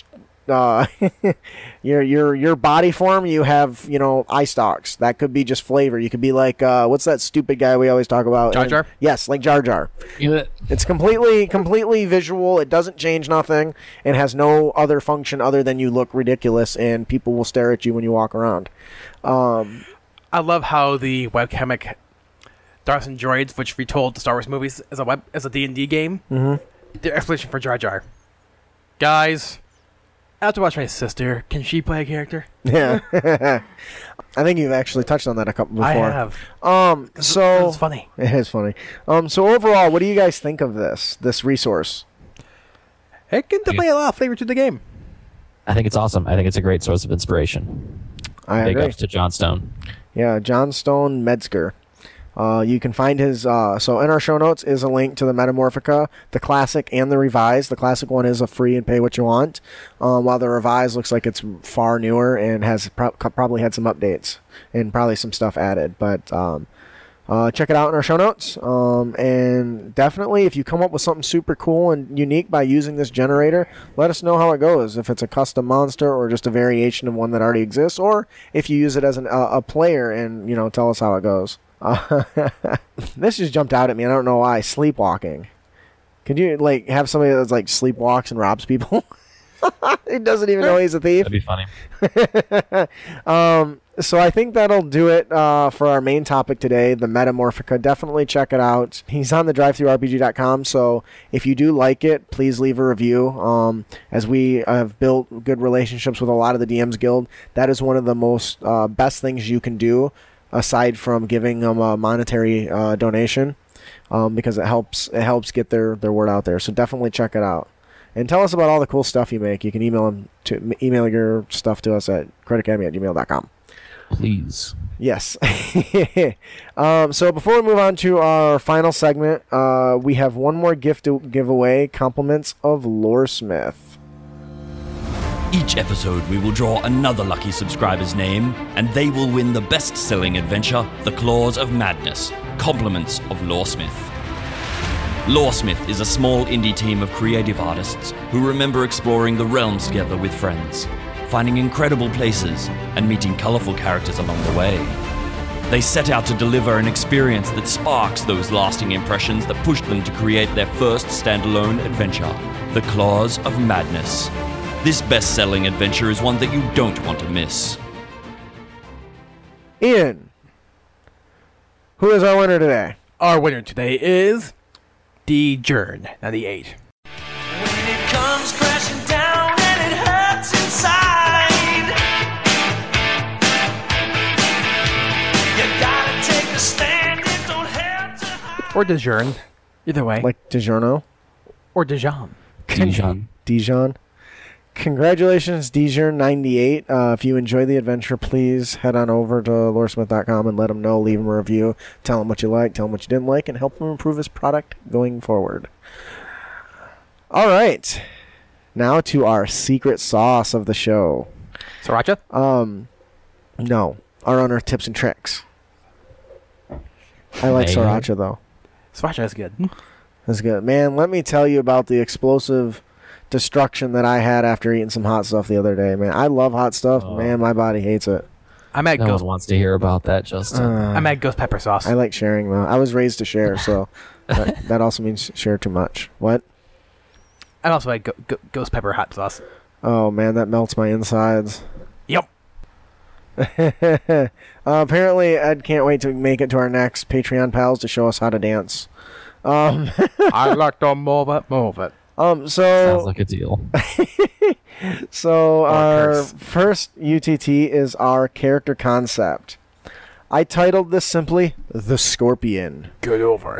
Uh, your your your body form, you have you know eye stalks. That could be just flavor. You could be like uh, what's that stupid guy we always talk about? Jar Jar? Yes, like Jar Jar. Yeah. It's completely completely visual. It doesn't change nothing and has no other function other than you look ridiculous and people will stare at you when you walk around. Um, I love how the webcomic Darths and Droids, which retold the Star Wars movies as a web as a D and D game, mm-hmm. their explanation for Jar Jar. Guys, I have to watch my sister. Can she play a character? yeah. I think you've actually touched on that a couple before. I have. Um so it's funny. It is funny. Um so overall, what do you guys think of this this resource? It can definitely a lot of flavor to the game. I think it's awesome. I think it's a great source of inspiration. I Big agree. ups to Johnstone. Yeah, Johnstone Metzger. Uh, you can find his. Uh, so in our show notes is a link to the Metamorphica, the classic and the revised. The classic one is a free and pay what you want, um, while the revised looks like it's far newer and has pro- probably had some updates and probably some stuff added. But um, uh, check it out in our show notes. Um, and definitely, if you come up with something super cool and unique by using this generator, let us know how it goes. If it's a custom monster or just a variation of one that already exists, or if you use it as an, uh, a player and you know tell us how it goes. Uh, this just jumped out at me. I don't know why. Sleepwalking. Could you like have somebody that's like sleepwalks and robs people? he doesn't even know he's a thief. That'd be funny. Um, so I think that'll do it uh, for our main topic today, the Metamorphica. Definitely check it out. He's on the drivethrurpg.com, so if you do like it, please leave a review. Um, as we have built good relationships with a lot of the DMs Guild, that is one of the most uh, best things you can do, aside from giving them a monetary uh, donation, um, because it helps it helps get their, their word out there. So definitely check it out. And tell us about all the cool stuff you make. You can email them to email your stuff to us at critacademy at gmail.com. Please. Yes. um, so before we move on to our final segment, uh, we have one more gift to give away compliments of Loresmith. Each episode, we will draw another lucky subscriber's name, and they will win the best selling adventure, The Claws of Madness Compliments of Loresmith. Loresmith is a small indie team of creative artists who remember exploring the realms together with friends, finding incredible places, and meeting colorful characters along the way. They set out to deliver an experience that sparks those lasting impressions that pushed them to create their first standalone adventure, The Claws of Madness. This best selling adventure is one that you don't want to miss. Ian, who is our winner today? Our winner today is D Jern 98. When it comes crashing down and it hurts inside, you gotta take a stand. It don't hurt to hide. Or DeJean. Either way. Like DiGiorno? or Dijon. Dijon. Dijon. Congratulations, Dijon98. Uh, if you enjoy the adventure, please head on over to loresmith.com and let him know. Leave him a review. Tell him what you like, tell him what you didn't like, and help him improve his product going forward. All right. Now to our secret sauce of the show. Sriracha? Um, no, our owner tips and tricks. I like Mayo? sriracha though. Sriracha is good. That's good, man. Let me tell you about the explosive destruction that I had after eating some hot stuff the other day, man. I love hot stuff, Oh. man. My body hates it. I'm at No ghost. one wants to hear about that, Justin. Uh, I'm at ghost pepper sauce. I like sharing though. I was raised to share, so that, that also means share too much. What? I'm also at go- go- ghost pepper hot sauce. Oh man, that melts my insides. Yep. uh, apparently, Ed can't wait to make it to our next Patreon pals to show us how to dance. Um, I like to move it, move it. Um, so Sounds like a deal. so our curse. first UTT is our character concept. I titled this simply "The Scorpion." Get over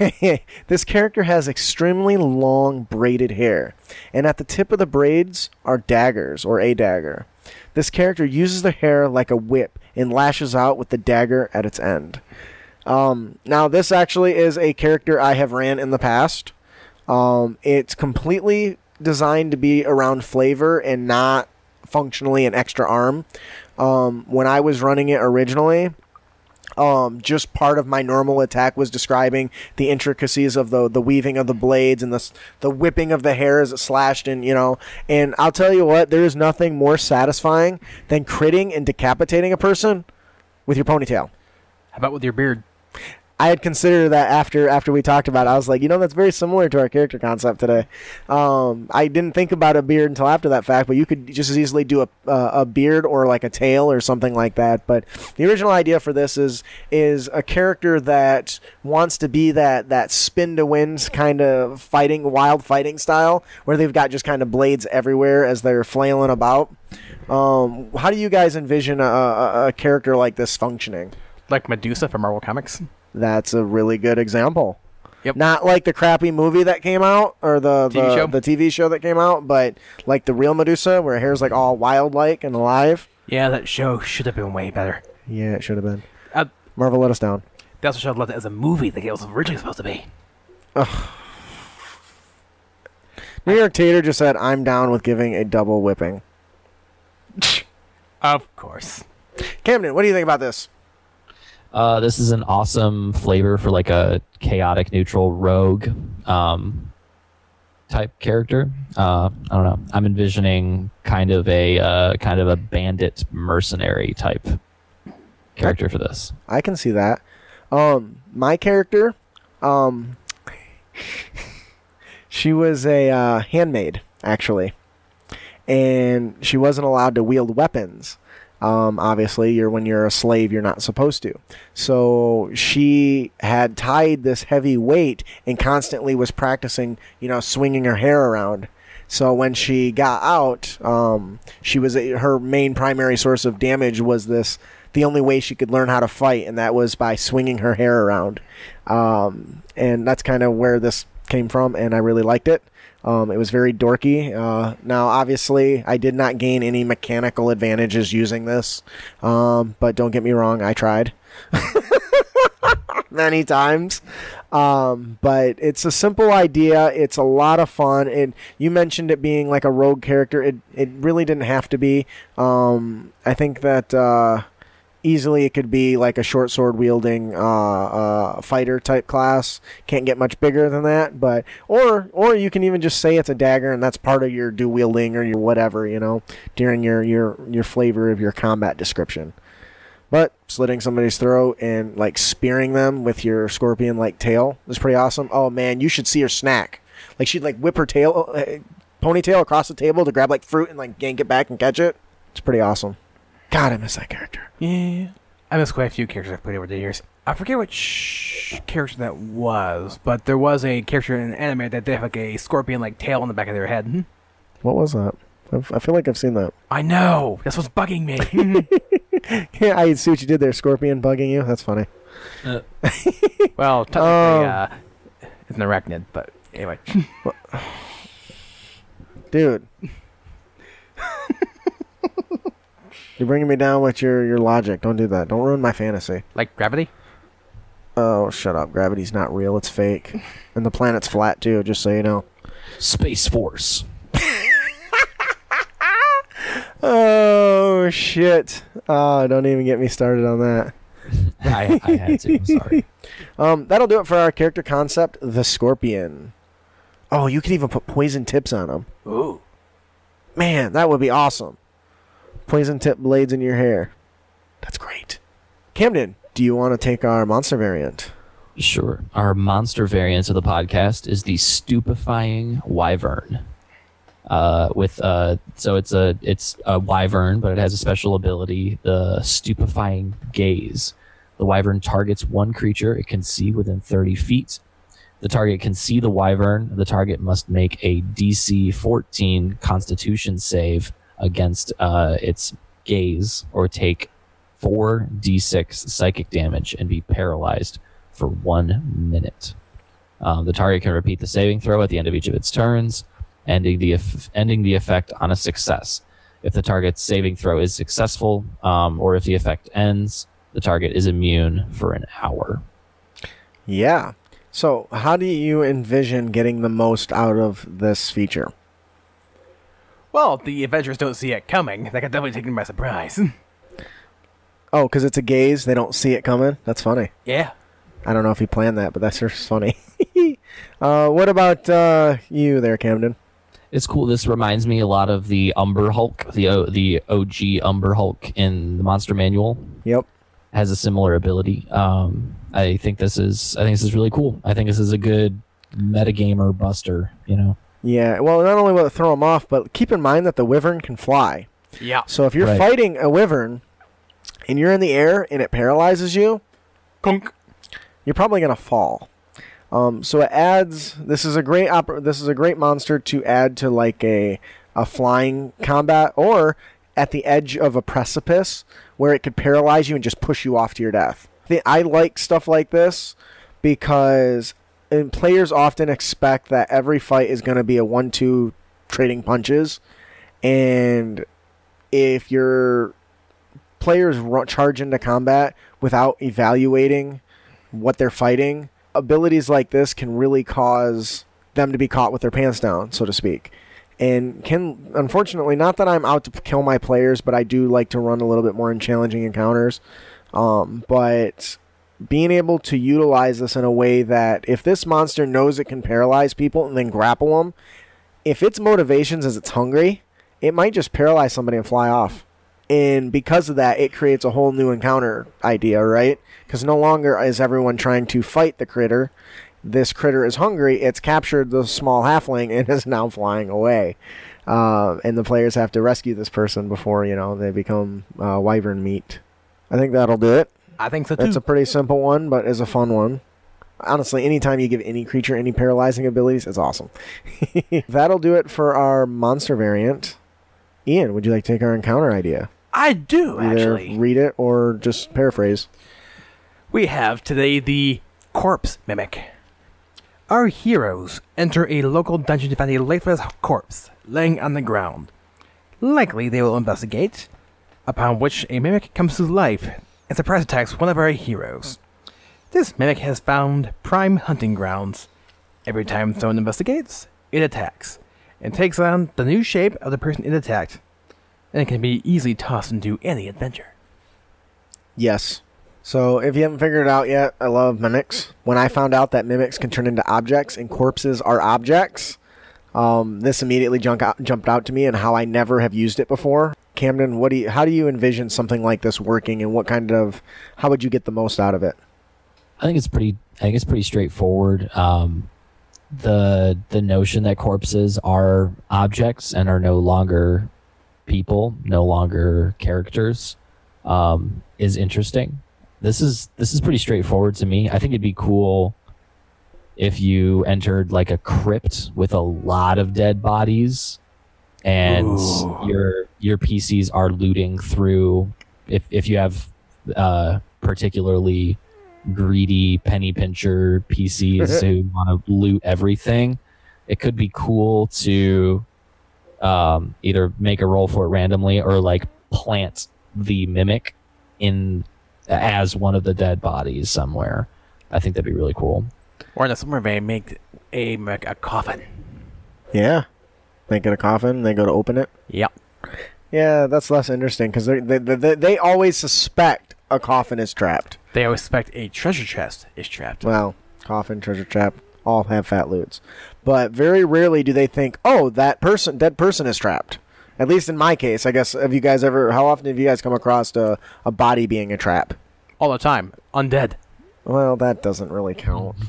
here. this character has extremely long braided hair, and at the tip of the braids are daggers or a dagger. This character uses the hair like a whip and lashes out with the dagger at its end. Um, now, this actually is a character I have ran in the past. Um, it's completely designed to be around flavor and not functionally an extra arm. Um, when I was running it originally, um, just part of my normal attack was describing the intricacies of the the weaving of the blades and the the whipping of the hair as it slashed and you know and I'll tell you what there is nothing more satisfying than critting and decapitating a person with your ponytail. How about with your beard? I had considered that after after we talked about it. I was like, you know, that's very similar to our character concept today. Um, I didn't think about a beard until after that fact, but you could just as easily do a uh, a beard or like a tail or something like that. But the original idea for this is is a character that wants to be that that spin to win kind of fighting wild fighting style, where they've got just kind of blades everywhere as they're flailing about. Um, how do you guys envision a, a, a character like this functioning? Like Medusa from Marvel Comics. That's a really good example. Yep. Not like the crappy movie that came out or the TV the, show? the TV show that came out, but like the real Medusa where her hair's like all wild like and alive. Yeah, that show should have been way better. Yeah, it should have been. Uh, Marvel let us down. they also should have left it as a movie like it was originally supposed to be. New York Tater just said, "I'm down with giving a double whipping." Of course. Camden, what do you think about this? Uh, this is an awesome flavor for like a chaotic neutral rogue um, type character. Uh, I don't know. I'm envisioning kind of a uh, kind of a bandit mercenary type character for this. I can see that. Um, my character, um, she was a uh, handmaid actually, and she wasn't allowed to wield weapons. Um, obviously, you're when you're a slave, you're not supposed to. So she had tied this heavy weight and constantly was practicing, you know, swinging her hair around. So when she got out, um, she was her main primary source of damage was this. The only way she could learn how to fight, and that was by swinging her hair around. Um, and that's kind of where this came from, and I really liked it. Um, it was very dorky. Uh, now, obviously, I did not gain any mechanical advantages using this, um, but don't get me wrong, I tried many times. Um, but it's a simple idea. It's a lot of fun. And you mentioned it being like a rogue character. It it really didn't have to be. Um, I think that uh, easily it could be like a short sword wielding uh, uh, fighter type class. Can't get much bigger than that. But or or you can even just say it's a dagger and that's part of your dual wielding or your whatever you know during your your your flavor of your combat description. But slitting somebody's throat and like spearing them with your scorpion like tail is pretty awesome. Oh man, you should see her snack. Like she'd like whip her tail, uh, ponytail across the table to grab like fruit and like yank it back and catch it. It's pretty awesome. God, I miss that character. Yeah. I miss quite a few characters I've played over the years. I forget which character that was, but there was a character in anime that they have like a scorpion like tail on the back of their head. Hmm. What was that? I've- I feel like I've seen that. I know. That's what's bugging me. Yeah, I see what you did there. Scorpion bugging you. That's funny. well, technically, Oh. uh, it's an arachnid, but anyway. Dude. You're bringing me down with your, your logic. Don't do that. Don't ruin my fantasy. like gravity? Oh, shut up. Gravity's not real. It's fake. And the planet's flat, too, just so you know. Space Force. Oh, shit. Oh, don't even get me started on that. I, I had to. I'm sorry. Um, that'll do it for our character concept, the Scorpion. Oh, you could even put poison tips on him. Ooh. Man, that would be awesome. Poison tip blades in your hair. That's great. Camden, do you want to take our monster variant? Sure. Our monster variant of the podcast is the stupefying wyvern. Uh, with uh, so it's a it's a wyvern, but it has a special ability, the stupefying gaze. The wyvern targets one creature it can see within 30 feet. The target can see the wyvern. The target must make a DC 14 Constitution save against uh, its gaze, or take 4d6 psychic damage and be paralyzed for one minute. Um, the target can repeat the saving throw at the end of each of its turns, ending the ending the effect on a success. If the target's saving throw is successful, um, or if the effect ends, the target is immune for an hour. Yeah. So, how do you envision getting the most out of this feature? Well, the Avengers don't see it coming. That could definitely take them by surprise. Oh, because it's a gaze, they don't see it coming. That's funny. yeah. I don't know if he planned that, but that's just funny. uh, what about uh, you there, Camden? It's cool. This reminds me a lot of the Umber Hulk, the o- the OG Umber Hulk in the Monster Manual. Yep. has a similar ability. Um, I think this is I think this is really cool. I think this is a good metagamer buster. You know, Yeah. Well, not only will it throw them off, but keep in mind that the wyvern can fly. Yeah. So if you're Right. fighting a wyvern and you're in the air and it paralyzes you, Kunk. you're probably gonna fall. Um, so it adds. This is a great. Oper- this is a great monster to add to like a a flying combat or at the edge of a precipice where it could paralyze you and just push you off to your death. I like stuff like this because and players often expect that every fight is going to be a one-two trading punches, and if your players charge into combat without evaluating what they're fighting, abilities like this can really cause them to be caught with their pants down, so to speak. And can unfortunately not that I'm out to kill my players, but I do like to run a little bit more in challenging encounters. Um, but being able to utilize this in a way that if this monster knows it can paralyze people and then grapple them, if its motivations is it's hungry, it might just paralyze somebody and fly off. And because of that, it creates a whole new encounter idea, right? Because no longer is everyone trying to fight the critter. This critter is hungry. It's captured the small halfling and is now flying away. Uh, and the players have to rescue this person before you know they become uh, wyvern meat. I think that'll do it. I think so too. It's a pretty simple one, but is a fun one. Honestly, anytime you give any creature any paralyzing abilities, it's awesome. That'll do it for our monster variant. Ian, would you like to take our encounter idea? I do Either actually. read it or just paraphrase. We have today the Corpse Mimic. Our heroes enter a local dungeon to find a lifeless corpse laying on the ground. Likely they will investigate, upon which a mimic comes to life and surprise attacks one of our heroes. This mimic has found prime hunting grounds. Every time someone investigates, it attacks, and takes on the new shape of the person it attacked, and it can be easily tossed into any adventure. Yes. So if you haven't figured it out yet, I love mimics. When I found out that mimics can turn into objects and corpses are objects, um, this immediately junk out, jumped out to me and how I never have used it before. Camden, what do you, how do you envision something like this working, and what kind of how would you get the most out of it? I think it's pretty. I think it's pretty straightforward. Um, the the notion that corpses are objects and are no longer people, no longer characters, um, is interesting. This is this is pretty straightforward to me. I think it'd be cool if you entered like a crypt with a lot of dead bodies, and Ooh. your your PCs are looting through. If if you have uh, particularly greedy penny pincher PCs who want to loot everything, it could be cool to um, either make a roll for it randomly or like plant the mimic in as one of the dead bodies somewhere. I think that'd be really cool. Or in the summer they make a, make a coffin. Yeah, they get a coffin, they go to open it. Yep. Yeah, that's less interesting because they, they they they always suspect a coffin is trapped. They always suspect a treasure chest is trapped. Well, coffin, treasure trap, all have fat loots. But very rarely do they think, oh, that person, dead person is trapped. At least in my case, I guess. Have you guys ever? How often have you guys come across a, a body being a trap? All the time. Undead. Well, that doesn't really count.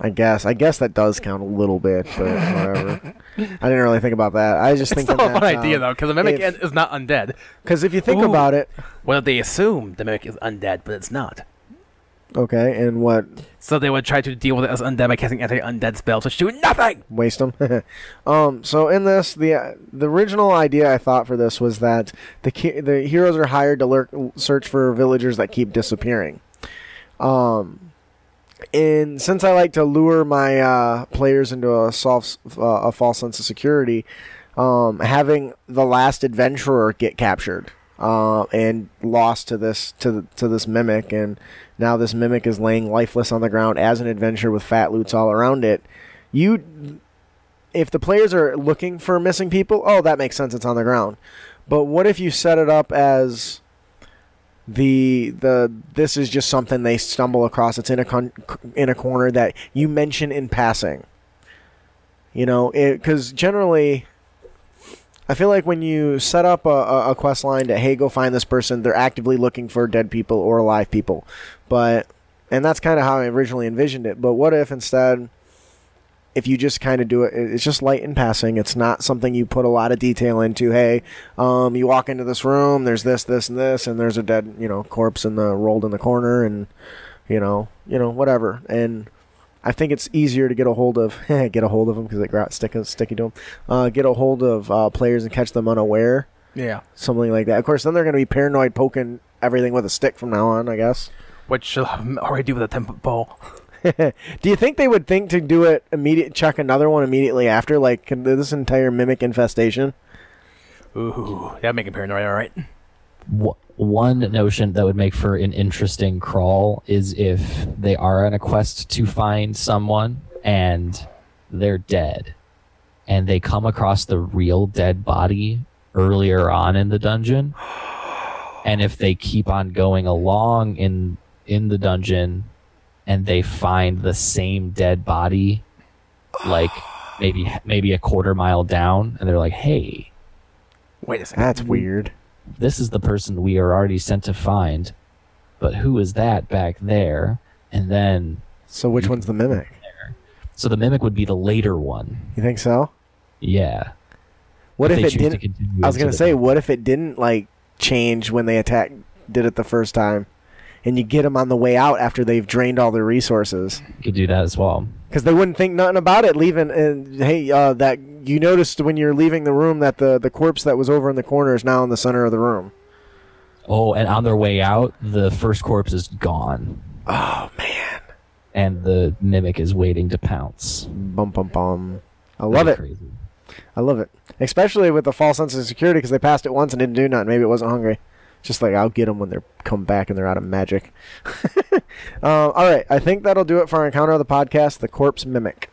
I guess. I guess that does count a little bit, but whatever. I didn't really think about that. I just It's thinking still a fun idea though, because the mimic if- is not undead. Because if you think Ooh. about it, Well, they assume the mimic is undead, but it's not. okay, and what So they would try to deal with it as undead by casting anti-undead spells, which do nothing. waste them. um, so in this, the uh, the original idea I thought for this was that the ki- the heroes are hired to lurk, search for villagers that keep disappearing. Um, and since I like to lure my uh, players into a false uh, a false sense of security, um, having the last adventurer get captured uh, and lost to this to to this mimic, and now this mimic is laying lifeless on the ground as an adventure with fat loots all around it. You, if the players are looking for missing people, oh, that makes sense. It's on the ground. But what if you set it up as the the this is just something they stumble across? It's in a con- in a corner that you mention in passing. You know, because generally, I feel like when you set up a, a, quest line to hey, go find this person, they're actively looking for dead people or alive people. But and that's kind of how I originally envisioned it. But what if instead, if you just kind of do it, it's just light in passing. It's not something you put a lot of detail into. Hey, um, you walk into this room, there's this, this, and this, and there's a dead, you know, corpse in the rolled in the corner, and you know, you know, whatever. And I think it's easier to get a hold of get a hold of them because they got stick, sticky to them. Uh, get a hold of uh, players and catch them unaware, Yeah. something like that. Of course, then they're going to be paranoid, poking everything with a stick from now on. I guess. Which uh, already do with a foot pole. do you think they would think to do it immediate? Check another one immediately after, like this entire mimic infestation? Ooh, that make it paranoid. All right. Wh- one notion that would make for an interesting crawl is if they are on a quest to find someone and they're dead and they come across the real dead body earlier on in the dungeon and if they keep on going along in in the dungeon and they find the same dead body like maybe maybe a quarter mile down and they're like hey Wait a second. That's weird. this is the person we are already sent to find, but who is that back there? And then, So which one's the mimic? so the mimic would be the later one. You think so? Yeah. What if, they it didn't? I was gonna the- say, what if it didn't like change when they attacked? Did it the first time, and you get them on the way out after they've drained all their resources. You could do that as well. because they wouldn't think nothing about it leaving and hey uh, that you noticed when you're leaving the room that the, the corpse that was over in the corner is now in the center of the room Oh, and on their way out, the first corpse is gone, oh man and the mimic is waiting to pounce. bum bum bum i love it Crazy. i love it especially with the false sense of security because they passed it once and didn't do nothing maybe it wasn't hungry just like i'll get them when they come back and they're out of magic um, all right i think that'll do it for our encounter of the podcast the corpse mimic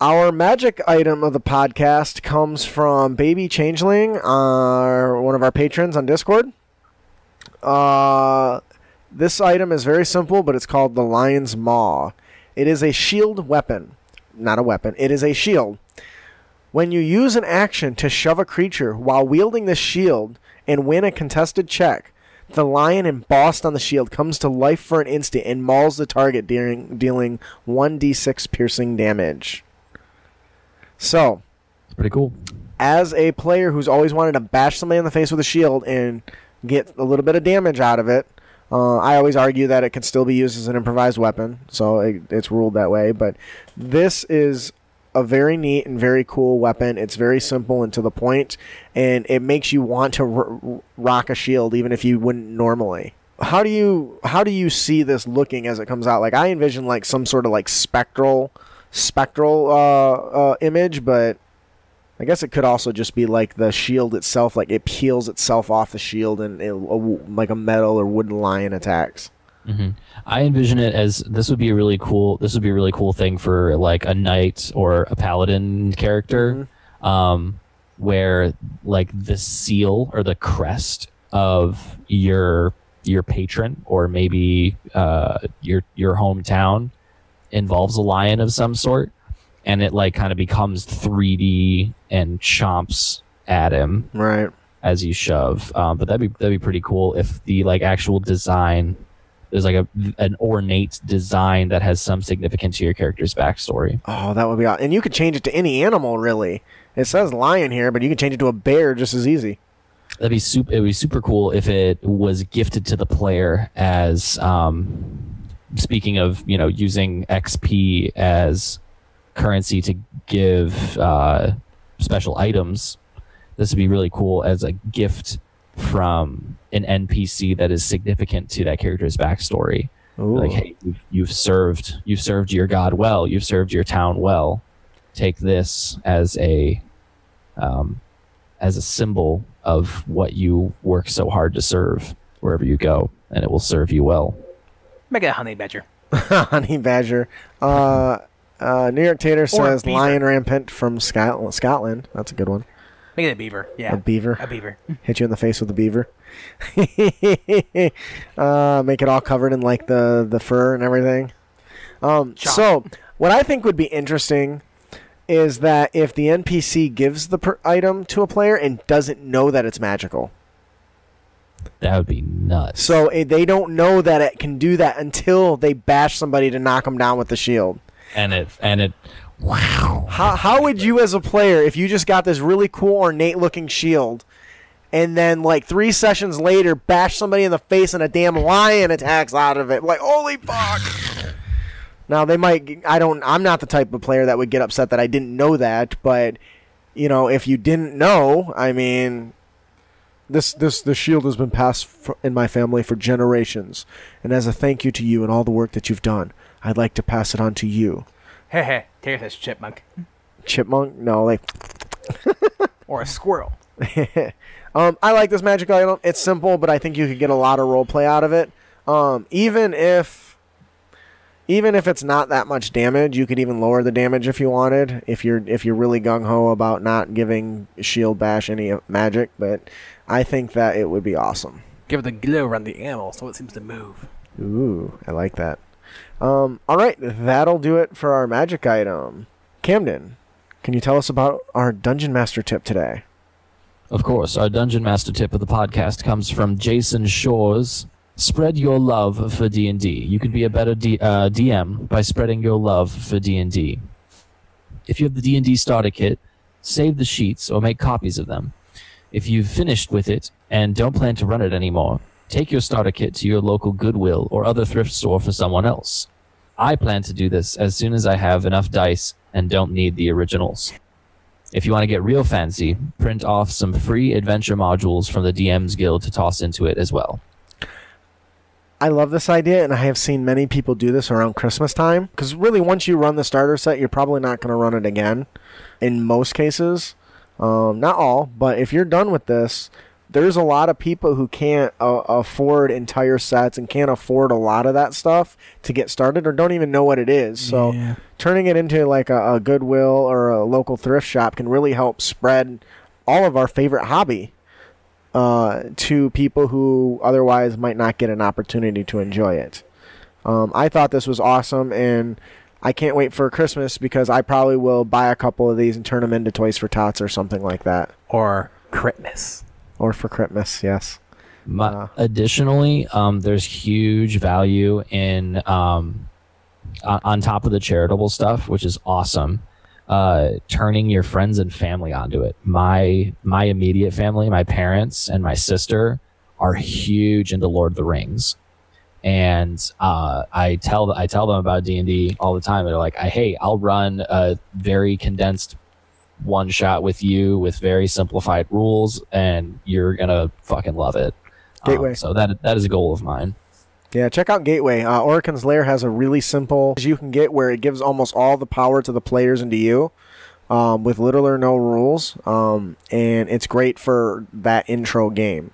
Our magic item of the podcast comes from Baby Changeling, uh, one of our patrons on Discord. Uh, this item is very simple, but it's called the Lion's Maw. It is a shield weapon. Not a weapon, it is a shield. When you use an action to shove a creature while wielding this shield and win a contested check, the lion embossed on the shield comes to life for an instant and mauls the target, dealing, dealing 1d6 piercing damage. So, It's pretty cool. as a player who's always wanted to bash somebody in the face with a shield and get a little bit of damage out of it, uh, I always argue that it can still be used as an improvised weapon, so it, it's ruled that way. But this is a very neat and very cool weapon. It's very simple and to the point, and it makes you want to r- rock a shield even if you wouldn't normally. How do you how do you see this looking as it comes out? Like I envision like some sort of like spectral spectral uh, uh, image, but I guess it could also just be like the shield itself, like it peels itself off the shield and it, like a metal or wooden lion attacks. Hmm I envision it as this would be a really cool. This would be a really cool thing for like a knight or a paladin character, um, where like the seal or the crest of your your patron or maybe uh, your your hometown involves a lion of some sort, and it like kind of becomes 3D and chomps at him Right. as you shove. Um, but that'd be that'd be pretty cool if the like actual design there's like a an ornate design that has some significance to your character's backstory. Oh, that would be. awesome. And you could change it to any animal, really. It says lion here, but you can change it to a bear just as easy. That'd be super. It would be super cool if it was gifted to the player as. Um, speaking of, you know, using XP as currency to give uh, special items, this would be really cool as a gift from an NPC that is significant to that character's backstory. Ooh. Like, hey, you've, you've served, you've served your god well, you've served your town well. Take this as a, um, as a symbol of what you work so hard to serve wherever you go, and it will serve you well. Make it a honey badger. Honey badger. Uh, uh, New York Tater says lion rampant from Scotland. Scotland. That's a good one. Make it a beaver. Yeah. A beaver. A beaver. Hit you in the face with a beaver. uh, make it all covered in like the the fur and everything. Um, so what I think would be interesting is that if the NPC gives the per- item to a player and doesn't know that it's magical. That would be nuts. So eh, they don't know that it can do that until they bash somebody to knock them down with the shield. and it and it, wow. How, how would you, as a player, if you just got this really cool, ornate looking shield, and then like three sessions later, bash somebody in the face and a damn lion attacks out of it? Like, holy fuck! Now they might. I don't. I'm not the type of player that would get upset that I didn't know that. But you know, if you didn't know, I mean, this this the shield has been passed in my family for generations, and as a thank you to you and all the work that you've done, I'd like to pass it on to you. Heh heh. Tater says chipmunk. Chipmunk? No, like Or a squirrel. um, I like this magic item. It's simple, but I think you could get a lot of roleplay out of it. Um, even if, even if it's not that much damage, you could even lower the damage if you wanted. If you're if you're really gung ho about not giving shield bash any magic, but I think that it would be awesome. Give it the glow around the animal so it seems to move. Ooh, I like that. Um, all right, that'll do it for our magic item. Camden, can you tell us about our dungeon master tip today? Of course, our dungeon master tip of the podcast comes from Jason Shores. Spread your love for D&D. You could be a better D- uh, DM by spreading your love for D&D. If you have the D&D starter kit, save the sheets or make copies of them. If you've finished with it and don't plan to run it anymore, take your starter kit to your local Goodwill or other thrift store for someone else. I plan to do this as soon as I have enough dice and don't need the originals. If you want to get real fancy, print off some free adventure modules from the DM's Guild to toss into it as well. I love this idea, and I have seen many people do this around Christmas time. Because really, once you run the starter set, you're probably not going to run it again. In most cases, um, not all, but if you're done with this, there's a lot of people who can't uh, afford entire sets and can't afford a lot of that stuff to get started, or don't even know what it is. So, Yeah. turning it into like a, a Goodwill or a local thrift shop can really help spread all of our favorite hobby uh, to people who otherwise might not get an opportunity to enjoy it. Um, I thought this was awesome, and I can't wait for Christmas because I probably will buy a couple of these and turn them into Toys for Tots or something like that. Or Christmas. Or for Christmas, yes. My, Uh. additionally, um, there's huge value in um, on, top of the charitable stuff, which is awesome. Uh, turning your friends and family onto it. My my immediate family, my parents and my sister, are huge into Lord of the Rings, and uh, I tell I tell them about D and D all the time. They're like, "I hey, I'll run a very condensed one shot with you with very simplified rules, and you're gonna fucking love it." Um, Gateway. so that that is a goal of mine. Yeah, check out Gateway. Uh, Oricon's Lair has a really simple you can get where it gives almost all the power to the players and to you, um, with little or no rules, um, and it's great for that intro game.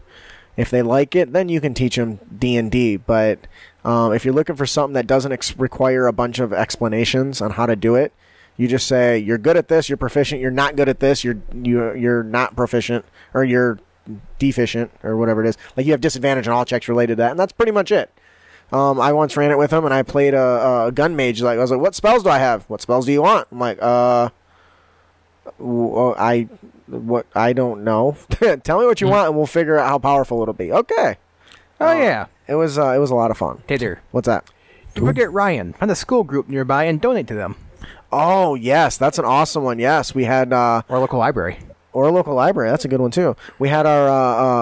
If they like it, then you can teach them D and D. But um, if you're looking for something that doesn't ex- require a bunch of explanations on how to do it, you just say you're good at this, you're proficient. You're not good at this, you're you you're not proficient, or you're deficient, or whatever it is. Like you have disadvantage on all checks related to that, and that's pretty much it. Um, I once ran it with him, and I played a, a gun mage. Like I was like, "What spells do I have? What spells do you want?" I'm like, "Uh, w- uh, I what I don't know. Tell me what you want, and we'll figure out how powerful it'll be." Okay. Oh yeah. It was uh, it was a lot of fun. Tater. What's that? Don't forget Ryan. Find a school group nearby and donate to them. Oh yes, that's an awesome one. Yes, we had uh, Or local library. or a local library. That's a good one too. We had our uh,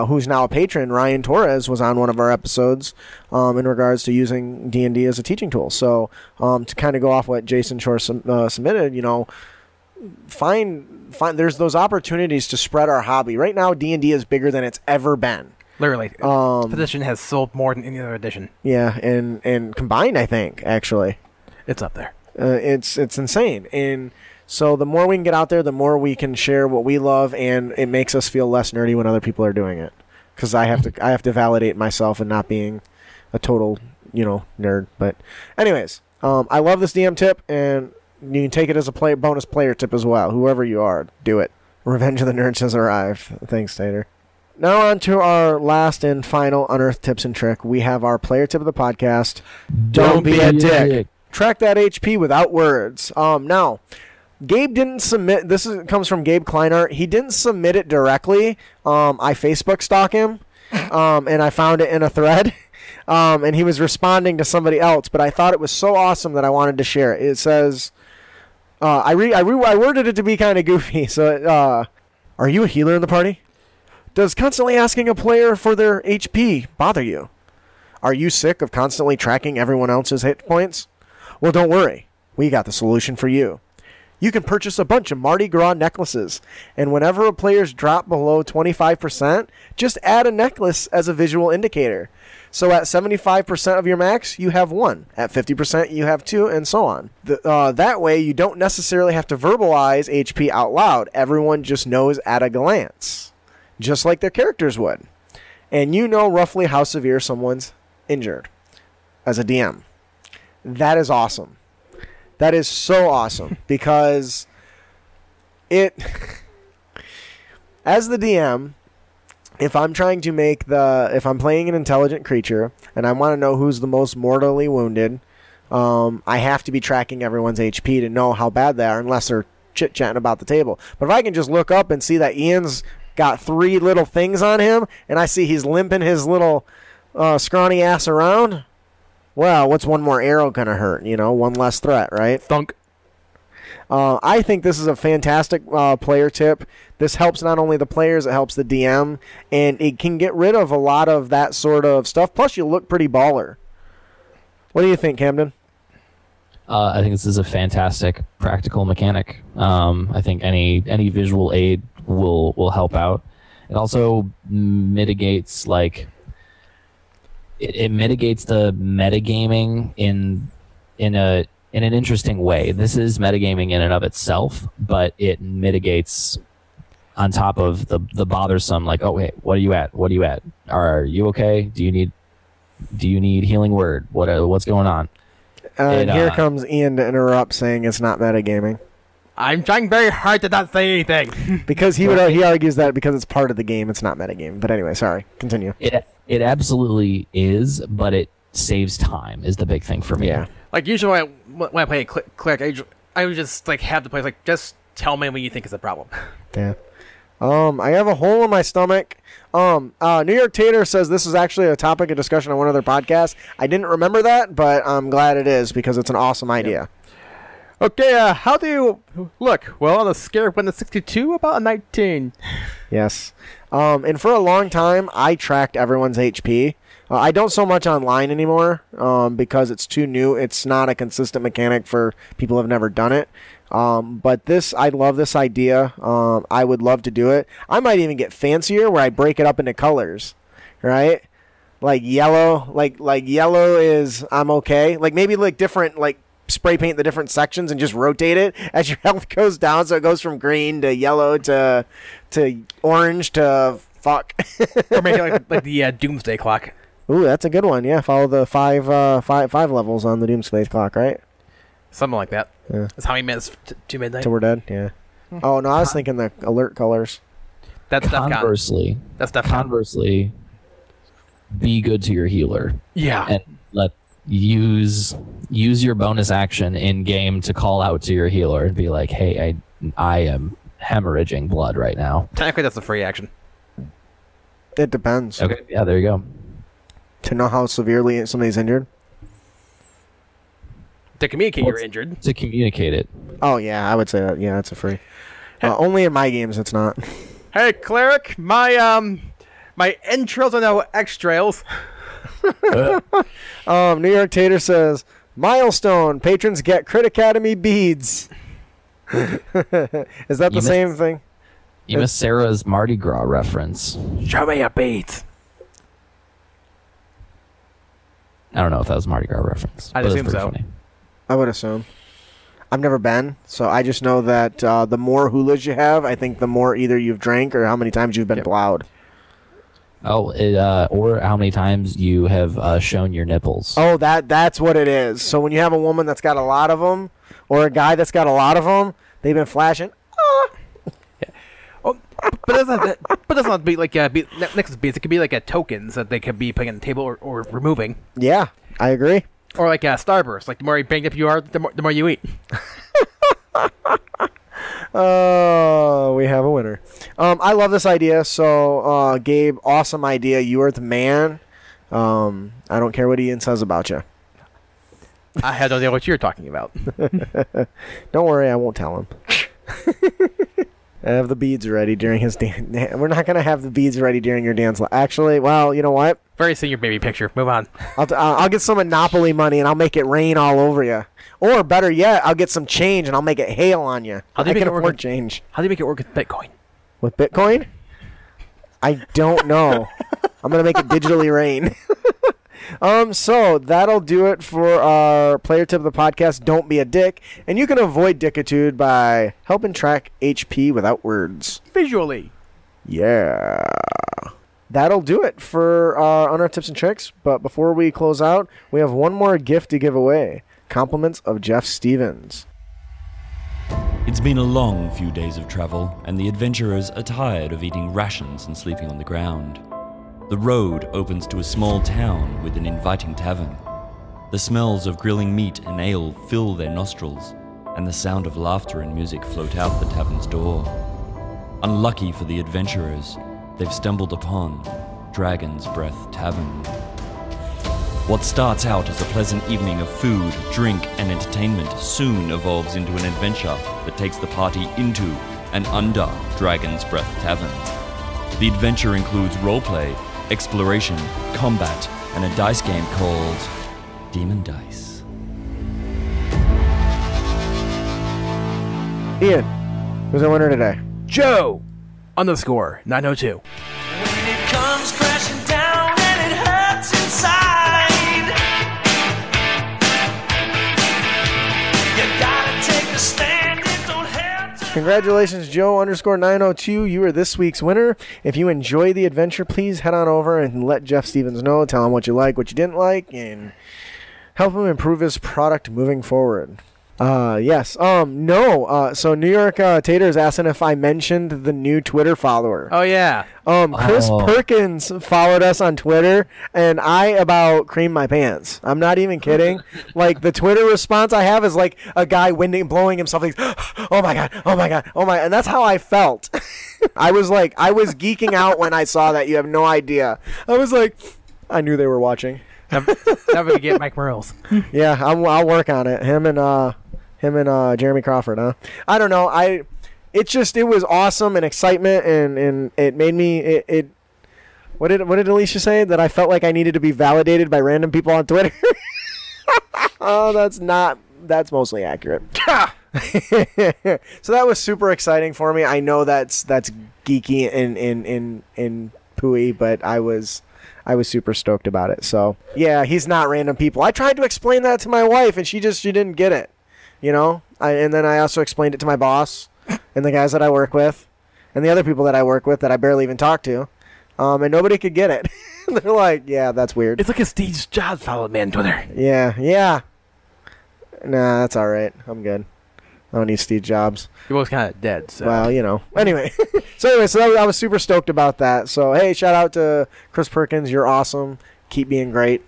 uh, who's now a patron, Ryan Torres, was on one of our episodes um, in regards to using D and D as a teaching tool. So um, to kind of go off what Jason Shore sum- uh, submitted, you know, find find there's those opportunities to spread our hobby. Right now, D and D is bigger than it's ever been. Literally. Um, this edition has sold more than any other edition. Yeah, and and combined, I think actually. It's up there. Uh, it's it's insane, and so the more we can get out there, the more we can share what we love, and it makes us feel less nerdy when other people are doing it. Because I have to I have to validate myself and not being a total you know nerd. But anyways, um, I love this DM tip, and you can take it as a play bonus player tip as well. Whoever you are, do it. Revenge of the Nerds has arrived. Thanks, Tater. Now on to our last and final unearthed tips and trick. We have our player tip of the podcast. Don't, be, a dick. Track that HP without words. Um, now, Gabe didn't submit. This is, comes from Gabe Kleinart. He didn't submit it directly. Um, I Facebook stalk him, um, and I found it in a thread. Um, and he was responding to somebody else, but I thought it was so awesome that I wanted to share it. It says, uh, I re I re I worded it to be kind of goofy. So, uh, are you a healer in the party? Does constantly asking a player for their HP bother you? Are you sick of constantly tracking everyone else's hit points? Well, don't worry. We got the solution for you. You can purchase a bunch of Mardi Gras necklaces, and whenever a player's drop below 25%, just add a necklace as a visual indicator. So at 75% of your max, you have one. At 50%, you have two, and so on. The, uh, that way, you don't necessarily have to verbalize HP out loud. Everyone just knows at a glance, just like their characters would. And you know roughly how severe someone's injured as a DM. That is awesome. That is so awesome because it, as the DM, if I'm trying to make the, if I'm playing an intelligent creature and I want to know who's the most mortally wounded, um, I have to be tracking everyone's HP to know how bad they are unless they're chit chatting about the table. But if I can just look up and see that Ian's got three little things on him and I see he's limping his little uh, scrawny ass around, well, what's one more arrow gonna hurt? You know, one less threat, right? Thunk. Uh, I think this is a fantastic uh, player tip. This helps not only the players, it helps the DM, and it can get rid of a lot of that sort of stuff. Plus, you look pretty baller. What do you think, Camden? Uh, I think this is a fantastic practical mechanic. Um, I think any any visual aid will will help out. It also mitigates like it, it mitigates the metagaming in in a in an interesting way. This is metagaming in and of itself, but it mitigates on top of the the bothersome like oh wait what are you at? What are you at? Are you okay? Do you need do you need healing word? What what's going on? Uh, It, here uh, comes Ian to interrupt, saying it's not metagaming I'm trying very hard to not say anything. because he would he argues that because it's part of the game, it's not metagaming. But anyway, sorry. Continue. It it absolutely is, but it saves time is the big thing for me. Yeah. like usually when I, when I play a cl- cleric, I, I would just like have the place like just tell me when you think is the problem. Yeah. Um, I have a hole in my stomach. Um, uh, New York Tater says this is actually a topic of discussion on one of their podcasts. I didn't remember that, but I'm glad it is because it's an awesome idea. Okay, uh, how do you look? Well, on a scale of 1 to 62, about a 19. Yes. Um, and for a long time, I tracked everyone's HP. Uh, I don't so much online anymore um, because it's too new. It's not a consistent mechanic for people who have never done it. Um, but this, I love this idea. Um, I would love to do it. I might even get fancier where I break it up into colors, right? Like yellow, like like yellow is I'm okay. Like maybe like different like spray paint the different sections and just rotate it as your health goes down, so it goes from green to yellow to to orange to fuck. or maybe like, like the uh, doomsday clock. Ooh, that's a good one. Yeah, follow the five uh five five levels on the Doomsday clock, right? Something like that. Yeah. That's how many minutes t- to midnight. Till we're dead. Yeah. Oh no, I was thinking the alert colors. That's stuff. Conversely, That's stuff conversely, be good to your healer Yeah. and let use use your bonus action in game to call out to your healer and be like, "Hey, I I am hemorrhaging blood right now." Technically, that's a free action. It depends. Okay, yeah, there you go. To know how severely somebody's injured. To communicate you're injured. To communicate it. Oh yeah, I would say that. Yeah, that's a free. Uh, only in my games, it's not. Hey, cleric, my um, my entrails are now extrails. Um, New York Tater says milestone patrons get Crit Academy beads. Is that the missed- same thing? You missed Sarah's Mardi Gras reference. Show me a beat. I don't know if that was Mardi Gras reference. I'd but it was assume so. funny. I would assume. I've never been, so I just know that uh, the more hulas you have, I think the more either you've drank or how many times you've been Yep. plowed. Oh, it, uh, or how many times you have uh, shown your nipples. Oh, that that's what it is. So when you have a woman that's got a lot of them, or a guy that's got a lot of them, they've been flashing. Oh, but that's not but that's not be like uh, be, ne- next beats. It could be like a tokens that they could be putting on the table or, or removing, Yeah, I agree. or like a starburst. Like the more banged up you are, the more the more you eat. Oh, we have a winner. Um, I love this idea. So, uh, Gabe, awesome idea. You are the man. Um, I don't care what Ian says about you. I had no idea what you're talking about. Don't worry, I won't tell him. I have the beads ready during his dance. We're not gonna have the beads ready during your dance. Actually, well, you know what? Very senior baby picture. Move on. I'll, t- I'll I'll get some Monopoly money and I'll make it rain all over you. Or better yet, I'll get some change and I'll make it hail on you. How do I you make can it work afford with- change How do you make it work with Bitcoin? with Bitcoin. I don't know. I'm gonna make it digitally rain. um, so that'll do it for our player tip of the podcast. Don't be a dick, and you can avoid dickitude by helping track HP without words. Visually. Yeah. That'll do it for our on our tips and tricks. But before we close out, we have one more gift to give away. Compliments of Jeff Stevens. It's been a long few days of travel, and the adventurers are tired of eating rations and sleeping on the ground. The road opens to a small town with an inviting tavern. The smells of grilling meat and ale fill their nostrils, and the sound of laughter and music float out the tavern's door. Unlucky for the adventurers, they've stumbled upon Dragon's Breath Tavern. What starts out as a pleasant evening of food, drink, and entertainment soon evolves into an adventure that takes the party into and under Dragon's Breath Tavern. The adventure includes roleplay, exploration, combat, and a dice game called Demon Dice. Ian, who's our winner today? Joe underscore 902. Congratulations, Joe underscore 902. You are this week's winner. If you enjoy the adventure, please head on over and let Jeff Stevens know. Tell him what you like, what you didn't like, and help him improve his product moving forward. Uh, yes. Um, no. Uh, so New York uh, Tater is asking if I mentioned the new Twitter follower. Oh yeah. Um, Chris Oh. Perkins followed us on Twitter, and I about creamed my pants. I'm not even kidding. like the Twitter response I have is like a guy winding, blowing himself. Like, oh my god, oh my god, oh my, and that's how I felt. I was like, I was geeking out when I saw that. You have no idea. I was like, I knew they were watching. Never, never gonna get Mike Mearls. Yeah, I'll, I'll work on it. Him and uh, him and uh, Jeremy Crawford. Huh? I don't know. I, it's just it was awesome and excitement and and it made me it. it what did what did Alicia say? That I felt like I needed to be validated by random people on Twitter. oh, that's not. That's mostly accurate. so that was super exciting for me. I know that's that's geeky and in in in pooey, but I was I was super stoked about it. So yeah, he's not random people. I tried to explain that to my wife, and she just she didn't get it. You know, I, and then I also explained it to my boss and the guys that I work with, and the other people that I work with that I barely even talk to, um, and nobody could get it. They're like, yeah, that's weird. It's like a Steve Jobs followed me on Twitter. Yeah, yeah. Nah, that's all right. I'm good. I don't need Steve Jobs. He was kind of dead. So. Well, you know. Anyway, so anyway, so that I was super stoked about that. So hey, shout out to Chris Perkins. You're awesome. Keep being great.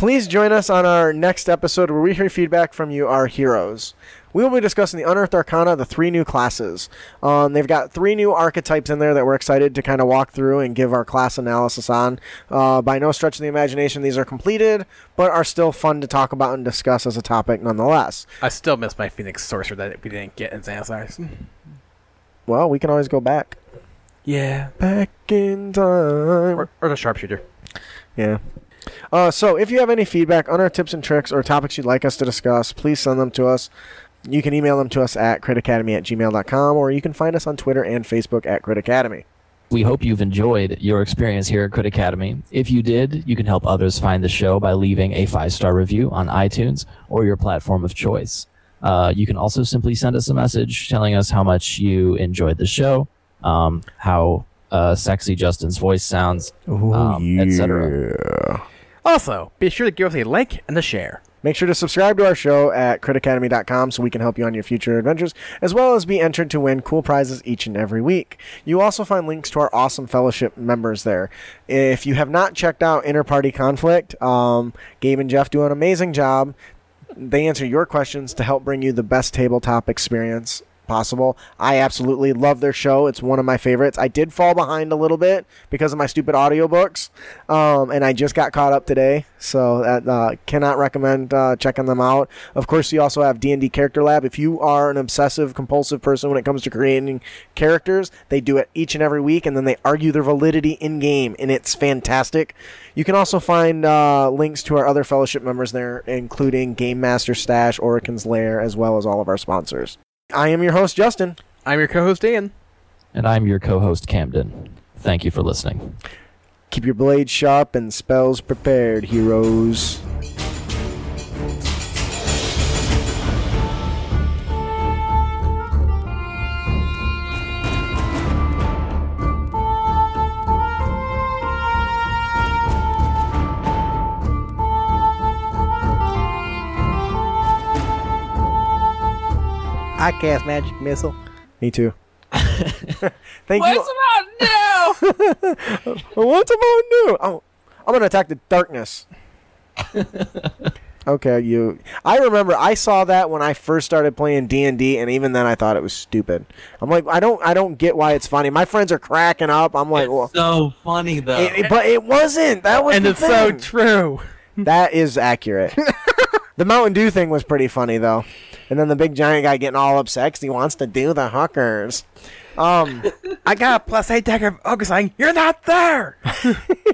Please join us on our next episode where we hear feedback from you, our heroes. We will be discussing the Unearthed Arcana, the three new classes. Um, they've got three new archetypes in there that we're excited to kind of walk through and give our class analysis on. Uh, by no stretch of the imagination, these are completed, but are still fun to talk about and discuss as a topic nonetheless. I still miss my Phoenix Sorcerer that we didn't get in Xanathars. Well, we can always go back. Yeah. Back in time. Or, or the Sharpshooter. Yeah. Uh, so if you have any feedback on our tips and tricks or topics you'd like us to discuss, please send them to us. You can email them to us at critacademy at gmail.com or you can find us on Twitter and Facebook at Crit Academy. We hope you've enjoyed your experience here at Crit Academy. If you did, you can help others find the show by leaving a five star review on iTunes or your platform of choice. Uh, you can also simply send us a message telling us how much you enjoyed the show, um, how uh, sexy Justin's voice sounds, um, etc. Also, be sure to give us a like and a share. Make sure to subscribe to our show at critacademy.com so we can help you on your future adventures, as well as be entered to win cool prizes each and every week. You also find links to our awesome fellowship members there. If you have not checked out Interparty Conflict, um, Gabe and Jeff do an amazing job. They answer your questions to help bring you the best tabletop experience possible. I absolutely love their show. It's one of my favorites. I did fall behind a little bit because of my stupid audiobooks, um, and I just got caught up today. So that uh, cannot recommend uh, checking them out. Of course, you also have D&D Character Lab. If you are an obsessive compulsive person when it comes to creating characters, they do it each and every week, and then they argue their validity in game, and it's fantastic. You can also find uh, links to our other fellowship members there, including Game Master Stash, Oricon's Lair, as well as all of our sponsors. I am your host, Justin. I'm your co-host Dan. And I'm your co host, Camden. Thank you for listening. Keep your blades sharp and spells prepared, heroes. I cast magic missile. Me too. Thank you. about now? What's about new? Oh, I'm gonna attack the darkness. okay, you. I remember I saw that when I first started playing D and D, and even then I thought it was stupid. I'm like, I don't, I don't get why it's funny. My friends are cracking up. I'm like, well, so funny though. it- it- but it wasn't. That was and the it's so true. That is accurate. the Mountain Dew thing was pretty funny though, and then the big giant guy getting all upset 'cause he wants to do the hookers. Um, I got a plus eight dagger of Augustine. You're not there.